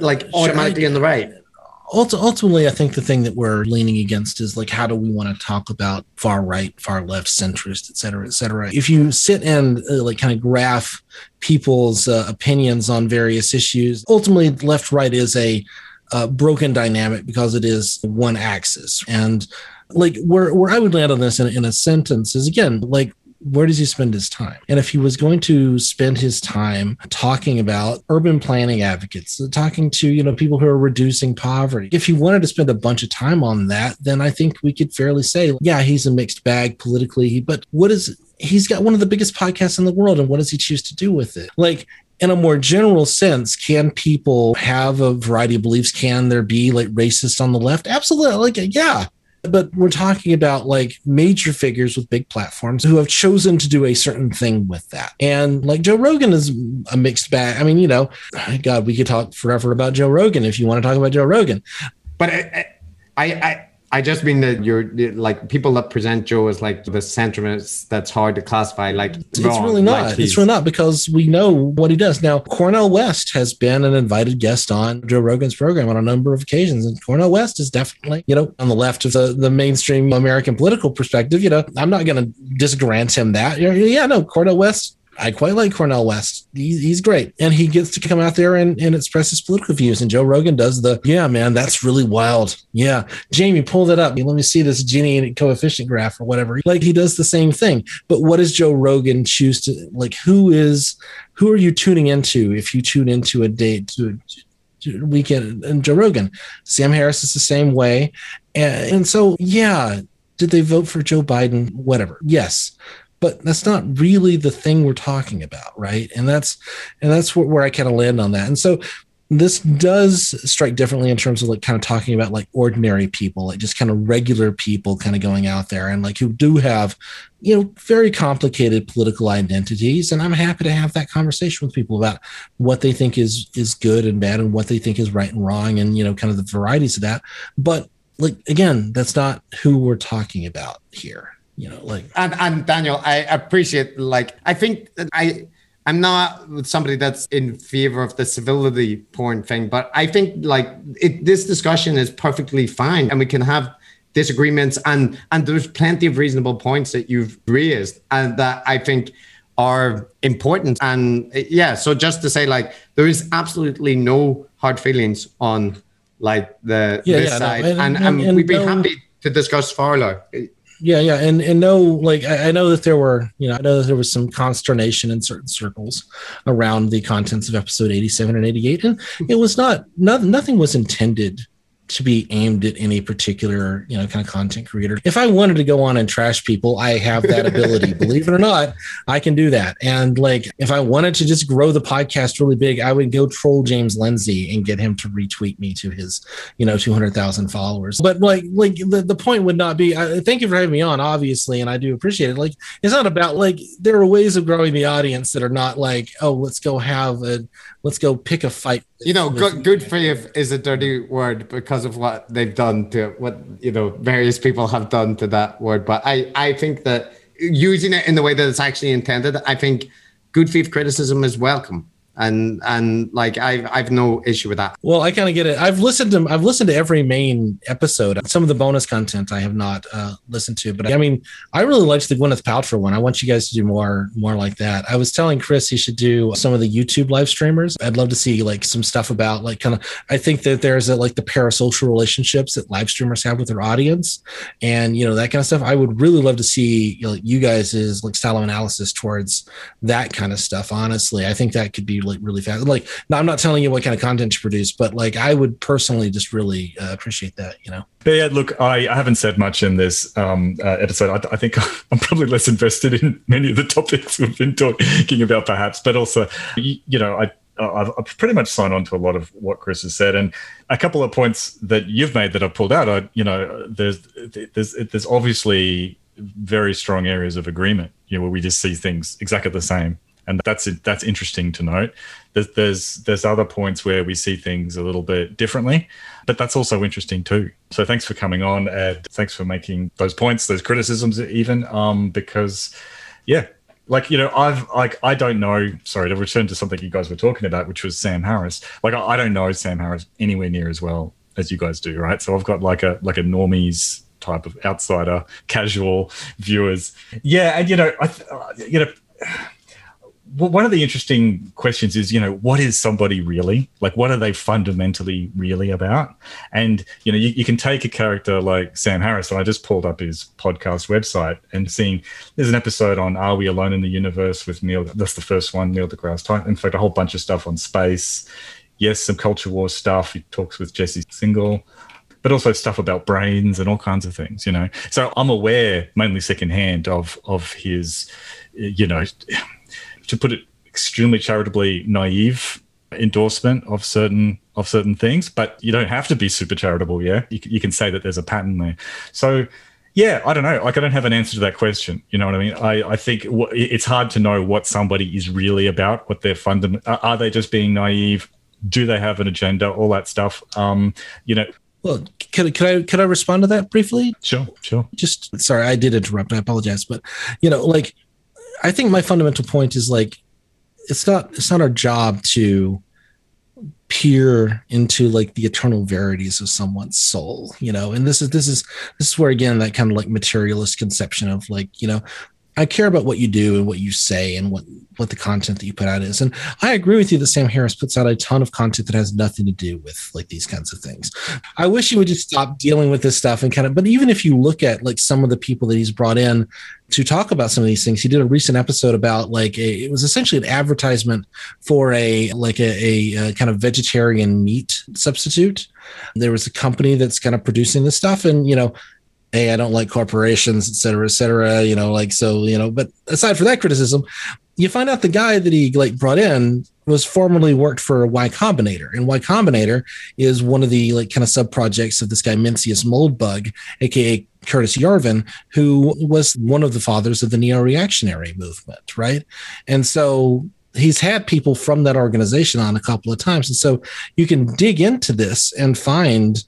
like automatically on the right. Ultimately i think the thing that we're leaning against is like how do we want to talk about far right far left centrist et cetera et cetera. If you sit and uh, like kind of graph people's uh, opinions on various issues ultimately left right is a uh, broken dynamic because it is one axis. And like where, where i would land on this in, in a sentence is again like where does he spend his time? And if he was going to spend his time talking about urban planning advocates, talking to, you know, people who are reducing poverty, if he wanted to spend a bunch of time on that, then I think we could fairly say, yeah, he's a mixed bag politically, but what is he's got one of the biggest podcasts in the world and what does he choose to do with it like in a more general sense, can people have a variety of beliefs? Can there be like racist on the left? Absolutely. Like, yeah. But we're talking about like major figures with big platforms who have chosen to do a certain thing with that. And like Joe Rogan is a mixed bag. I mean, you know, God, we could talk forever about Joe Rogan if you want to talk about Joe Rogan. But I, I, I I just mean that you're like people that present Joe as like the centrist that's hard to classify. Like it's really not. Like it's really not because we know what he does. Now, Cornel West has been an invited guest on Joe Rogan's program on a number of occasions, and Cornel West is definitely, you know, on the left of the, the mainstream American political perspective. You know, I'm not going to disgrant him that. Yeah, no, Cornel West I quite like Cornel West. He's, he's great. And he gets to come out there and, and express his political views. And Joe Rogan does the, yeah, man, that's really wild. Yeah. Jamie, pull that up. Let me see this Gini coefficient graph or whatever. Like he does the same thing. But what does Joe Rogan choose to, like, who is, who are you tuning into if you tune into a date to, to weekend and Joe Rogan? Sam Harris is the same way. And, and so, yeah, did they vote for Joe Biden? Whatever. Yes but that's not really the thing we're talking about right? And that's and that's where, where i kind of land on that. And so this does strike differently in terms of like kind of talking about like ordinary people like just kind of regular people kind of going out there and like who do have you know very complicated political identities. And i'm happy to have that conversation with people about what they think is is good and bad and what they think is right and wrong and you know kind of the varieties of that. But like again that's not who we're talking about here you know like and, and daniel i appreciate like i think i i'm not somebody that's in favor of the civility porn thing but i think like it, this discussion is perfectly fine and we can have disagreements and and there's plenty of reasonable points that you've raised and that i think are important. And yeah so just to say like there is absolutely no hard feelings on like the yeah, this yeah, side. no, and, and, and, and, we'd be no, happy to discuss farther yeah yeah and and no like I, I, know that there were you know i know that there was some consternation in certain circles around the contents of episode 87 and 88 and it was not, not nothing was intended to be aimed at any particular you know kind of content creator. If i wanted to go on and trash people i have that ability. Believe it or not i can do that. And like if i wanted to just grow the podcast really big i would go troll james lindsay and get him to retweet me to his you know 200000 followers. But like like the, the point would not be I, thank you for having me on obviously and i do appreciate it. Like it's not about like there are ways of growing the audience that are not like oh let's go have a let's go pick a fight. You know, good, good faith is a dirty word because of what they've done to what you know various people have done to that word. But I I think that using it in the way that it's actually intended, I think good faith criticism is welcome and and like I've I've no issue with that. Well, I kind of get it. I've listened to I've listened to every main episode. Some of the bonus content I have not uh, listened to, but I mean, I really liked the Gwyneth Paltrow one. I want you guys to do more more like that. I was telling Chris he should do some of the YouTube live streamers. I'd love to see like some stuff about like kind of. I think that there's a, like the parasocial relationships that live streamers have with their audience, and you know that kind of stuff. I would really love to see you, know, you guys' is like style of analysis towards that kind of stuff. Honestly, I think that could be like really fast. Like, I'm not telling you what kind of content to produce, but like I would personally just really uh, appreciate that. You know. But yeah, look, I, I haven't said much in this um, uh, episode. I, I, think I'm probably less invested in many of the topics we've been talking about, perhaps. But also, you, you know, I I've, I've, pretty much signed on to a lot of what Chris has said, and a couple of points that you've made that I've pulled out. I, you know, there's there's there's obviously very strong areas of agreement, you know, where we just see things exactly the same and that's that's interesting to note. There's, there's there's other points where we see things a little bit differently, but that's also interesting too. So thanks for coming on, and Thanks for making those points, those criticisms, even um, because yeah, like you know i've like i don't know sorry to return to something you guys were talking about which was sam harris like i, I don't know sam harris anywhere near as well as you guys do right so i've got like a like a normies type of outsider casual viewers yeah and you know i you know well, one of the interesting questions is, you know, what is somebody really? Like, what are they fundamentally really about? And, you know, you, you can take a character like Sam Harris, and I just pulled up his podcast website and seeing there's an episode on Are We Alone in the Universe with Neil. That's the first one, Neil deGrasse Tyson. In fact, a whole bunch of stuff on space. Yes, some culture war stuff. He talks with Jesse Singal but also stuff about brains and all kinds of things, you know. So I'm aware, mainly secondhand, of of his, you know, to put it extremely charitably naive endorsement of certain of certain things. But you don't have to be super charitable. Yeah, you, you can say that there's a pattern there. So yeah, I don't know. Like, I don't have an answer to that question. You know what I mean? I, I think w- it's hard to know what somebody is really about, what their fundament are. They just being naive? Do they have an agenda? All that stuff. Um, you know, well, can, can I can I respond to that briefly? Sure, sure. Just sorry, I did interrupt. I apologize, but you know, like I think my fundamental point is like it's not it's not our job to peer into like the eternal verities of someone's soul you know? And this is this is this is where again that kind of like materialist conception of like you know I care about what you do and what you say and what what the content that you put out is. And I agree with you that Sam Harris puts out a ton of content that has nothing to do with like these kinds of things. I wish he would just stop dealing with this stuff and kind of but even if you look at like some of the people that he's brought in to talk about some of these things, he did a recent episode about like a it was essentially an advertisement for a like a, a, a kind of vegetarian meat substitute. There was a company that's kind of producing this stuff and you know hey, I don't like corporations, et cetera, et cetera. You know, like so, you know, but aside from that criticism, you find out the guy that he like brought in was formerly worked for Y Combinator. And Y Combinator is one of the like kind of sub projects of this guy Mencius Moldbug, aka Curtis Yarvin, who was one of the fathers of the neo-reactionary movement, right? And so he's had people from that organization on a couple of times. And so you can dig into this and find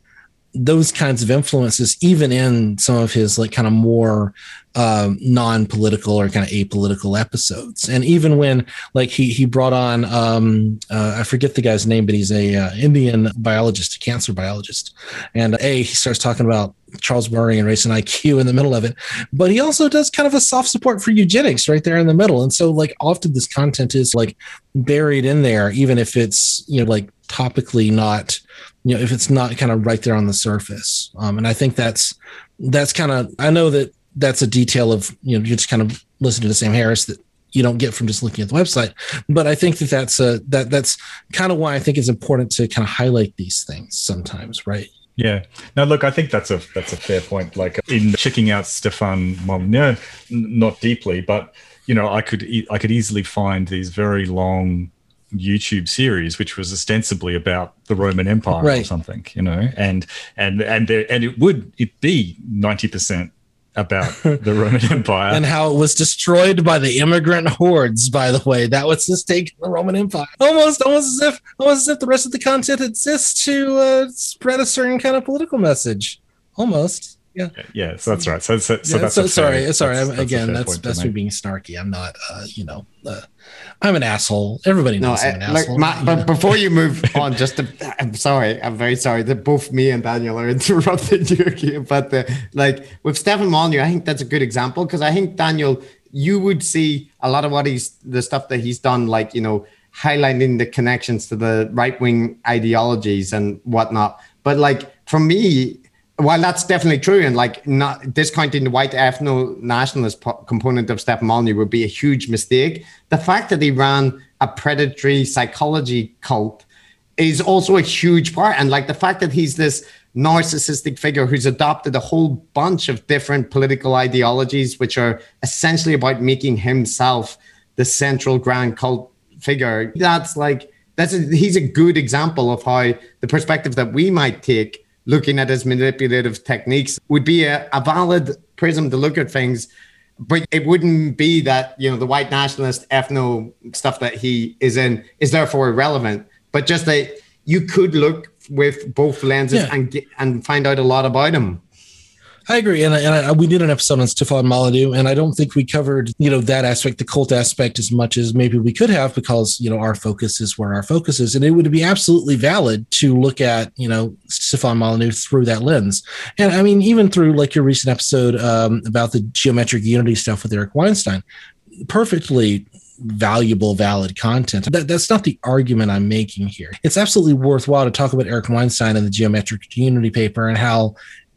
those kinds of influences, even in some of his like kind of more um, non-political or kind of apolitical episodes. And even when like he he brought on um, uh, I forget the guy's name, but he's a uh, Indian biologist, a cancer biologist, and a he starts talking about Charles Murray and race and IQ in the middle of it, but he also does kind of a soft support for eugenics right there in the middle. And so like often this content is like buried in there, even if it's you know like topically not you know if it's not kind of right there on the surface um, and i think that's that's kind of i know that that's a detail of you know you just kind of listen to sam harris that you don't get from just looking at the website but i think that that's a that that's kind of why i think it's important to kind of highlight these things sometimes right yeah. Now, look, I think that's a that's a fair point. Like in checking out Stefan Molyneux, not deeply, but you know, I could I could easily find these very long YouTube series, which was ostensibly about the Roman Empire right. or something, you know, and and and there, and it would it be ninety percent about the Roman Empire and how it was destroyed by the immigrant hordes. By the way, that was the stake in the Roman Empire. Almost, almost as if, almost as if the rest of the content exists to uh, spread a certain kind of political message. Almost yeah. Yeah, so that's right. So, so, so yeah, that's so, sorry, fair, sorry. That's, again, that's that's me being snarky. I'm not, uh, you know, uh, I'm an asshole. Everybody knows no, I'm an I, asshole. Matt, but before you move on, just to, I'm sorry. I'm very sorry that both me and Daniel are interrupting you here. But the, like with Stefan Molyneux, I think that's a good example because I think Daniel, you would see a lot of what he's the stuff that he's done, like you know, highlighting the connections to the right wing ideologies and whatnot. But like for me, well, that's definitely true, and like not discounting the white ethno nationalist po- component of Stefan Molyneux would be a huge mistake. The fact that he ran a predatory psychology cult is also a huge part, and like the fact that he's this narcissistic figure who's adopted a whole bunch of different political ideologies, which are essentially about making himself the central grand cult figure. That's like that's a, he's a good example of how the perspective that we might take looking at his manipulative techniques would be a, a valid prism to look at things but it wouldn't be that you know the white nationalist ethno stuff that he is in is therefore irrelevant but just that you could look with both lenses yeah. and get, and find out a lot about him I agree, and, and I, we did an episode on Stefan Molyneux, and I don't think we covered you know that aspect, the cult aspect, as much as maybe we could have, because you know our focus is where our focus is, and it would be absolutely valid to look at you know Stefan Molyneux through that lens, and I mean even through like your recent episode um, about the geometric unity stuff with Eric Weinstein, perfectly valuable, valid content. That, that's not the argument I'm making here. It's absolutely worthwhile to talk about Eric Weinstein and the geometric unity paper and how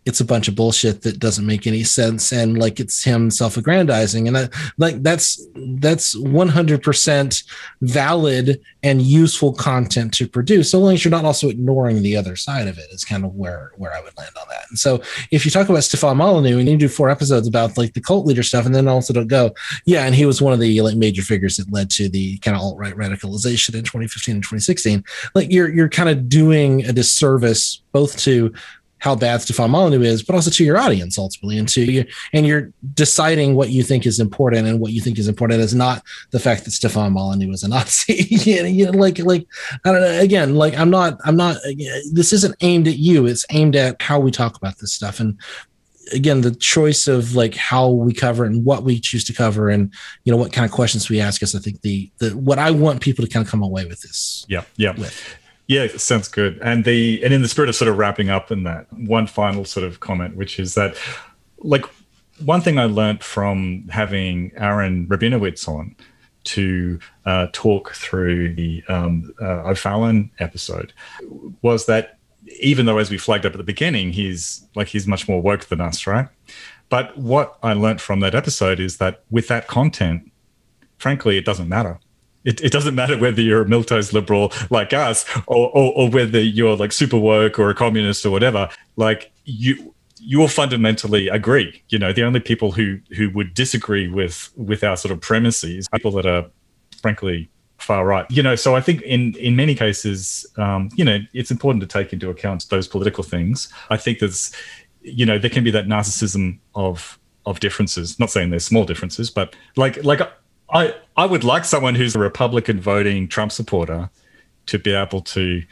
it's a bunch of bullshit that doesn't make any sense and like it's him self-aggrandizing and like that's that's 100% valid and useful content to produce so long as you're not also ignoring the other side of it is kind of where where i would land on that. And so if you talk about stefan molyneux and you do four episodes about like the cult leader stuff and then also don't go yeah and he was one of the like major figures that led to the kind of alt-right radicalization in 2015 and 2016 like you're you're kind of doing a disservice both to how bad Stefan Molyneux is, but also to your audience ultimately, and to you, and you're deciding what you think is important, and what you think is important is not the fact that Stefan Molyneux is a Nazi. you know, like, like I don't know. Again, like I'm not, I'm not. This isn't aimed at you. It's aimed at how we talk about this stuff, and again the choice of like how we cover and what we choose to cover and you know what kind of questions we ask us i think the the what i want people to kind of come away with this yeah yeah with. Yeah, sounds good. And the and in the spirit of sort of wrapping up in that, one final sort of comment, which is that like one thing I learned from having Aaron Rabinowitz on to uh, talk through the um, uh, O'Fallon episode was that even though, as we flagged up at the beginning, he's like he's much more woke than us, right? But what I learned from that episode is that with that content, frankly, it doesn't matter it, it doesn't matter whether you're a milquetoast liberal like us or, or, or whether you're like super woke or a communist or whatever. Like you, you will fundamentally agree. You know, the only people who who would disagree with with our sort of premises, people that are frankly far right. You know, so I think in in many cases, um, you know, it's important to take into account those political things. I think there's, you know, there can be that narcissism of of differences. Not saying there's small differences, but like like I I would like someone who's a Republican voting Trump supporter to be able to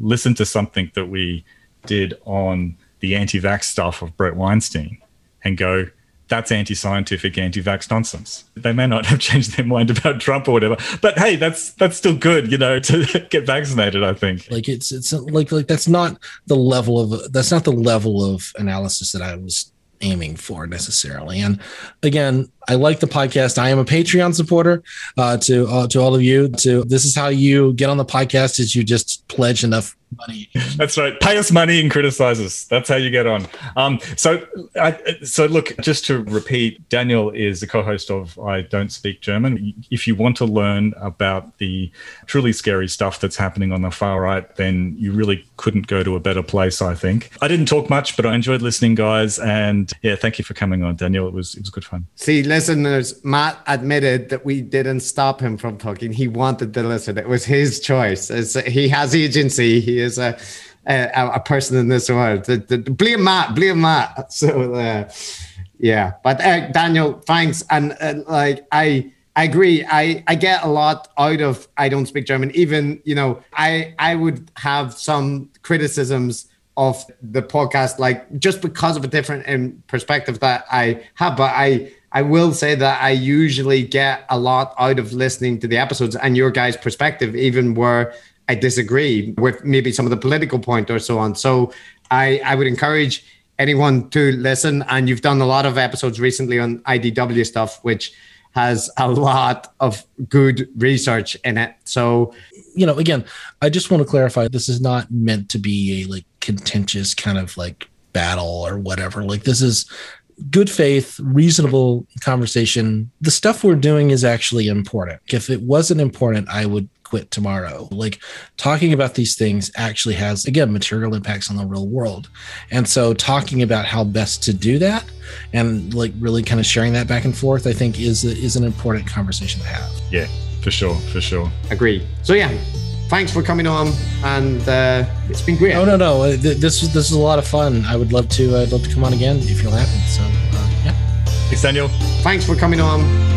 listen to something that we did on the anti-vax stuff of Bret Weinstein and go, that's anti-scientific, anti-vax nonsense. They may not have changed their mind about Trump or whatever, but hey, that's that's still good, you know, to get vaccinated. I think. Like it's it's like like that's not the level of that's not the level of analysis that I was aiming for necessarily. And again, I like the podcast. I am a Patreon supporter. Uh, to uh, to all of you, to this is how you get on the podcast: is you just pledge enough money. That's right. Pay us money and criticize us. That's how you get on. Um, so, I, so look, just to repeat, Daniel is the co-host of I Don't Speak German. If you want to learn about the truly scary stuff that's happening on the far right, then you really couldn't go to a better place. I think. I didn't talk much, but I enjoyed listening, guys. And yeah, thank you for coming on, Daniel. It was it was good fun. See, listeners, Matt admitted that we didn't stop him from talking. He wanted to listen. It was his choice. It's, he has agency. He is a a, a person in this world. The, the, blame Matt, blame Matt. So uh, yeah, but uh, Daniel, thanks. And uh, like I. I agree. I, I get a lot out of I don't speak German. Even you know, I I would have some criticisms of the podcast, like just because of a different um, perspective that I have. But I I will say that I usually get a lot out of listening to the episodes and your guys' perspective, even where I disagree with maybe some of the political point or so on. So I, I would encourage anyone to listen. And you've done a lot of episodes recently on IDW stuff, which has a lot of good research in it. So, you know, again, I just want to clarify this is not meant to be a like contentious kind of like battle or whatever. Like, this is good faith, reasonable conversation. The stuff we're doing is actually important. If it wasn't important, I would quit tomorrow. Like talking about these things actually has, again, material impacts on the real world. And so talking about how best to do that and like really kind of sharing that back and forth, I think is, is an important conversation to have. Yeah, for sure. For sure. Agree. So, yeah, thanks for coming on, and uh, it's been great. Oh no, no, uh, this was this is a lot of fun. I would love to. I'd love to come on again if you'll have me. So uh, yeah. Thanks, Daniel. Thanks for coming on.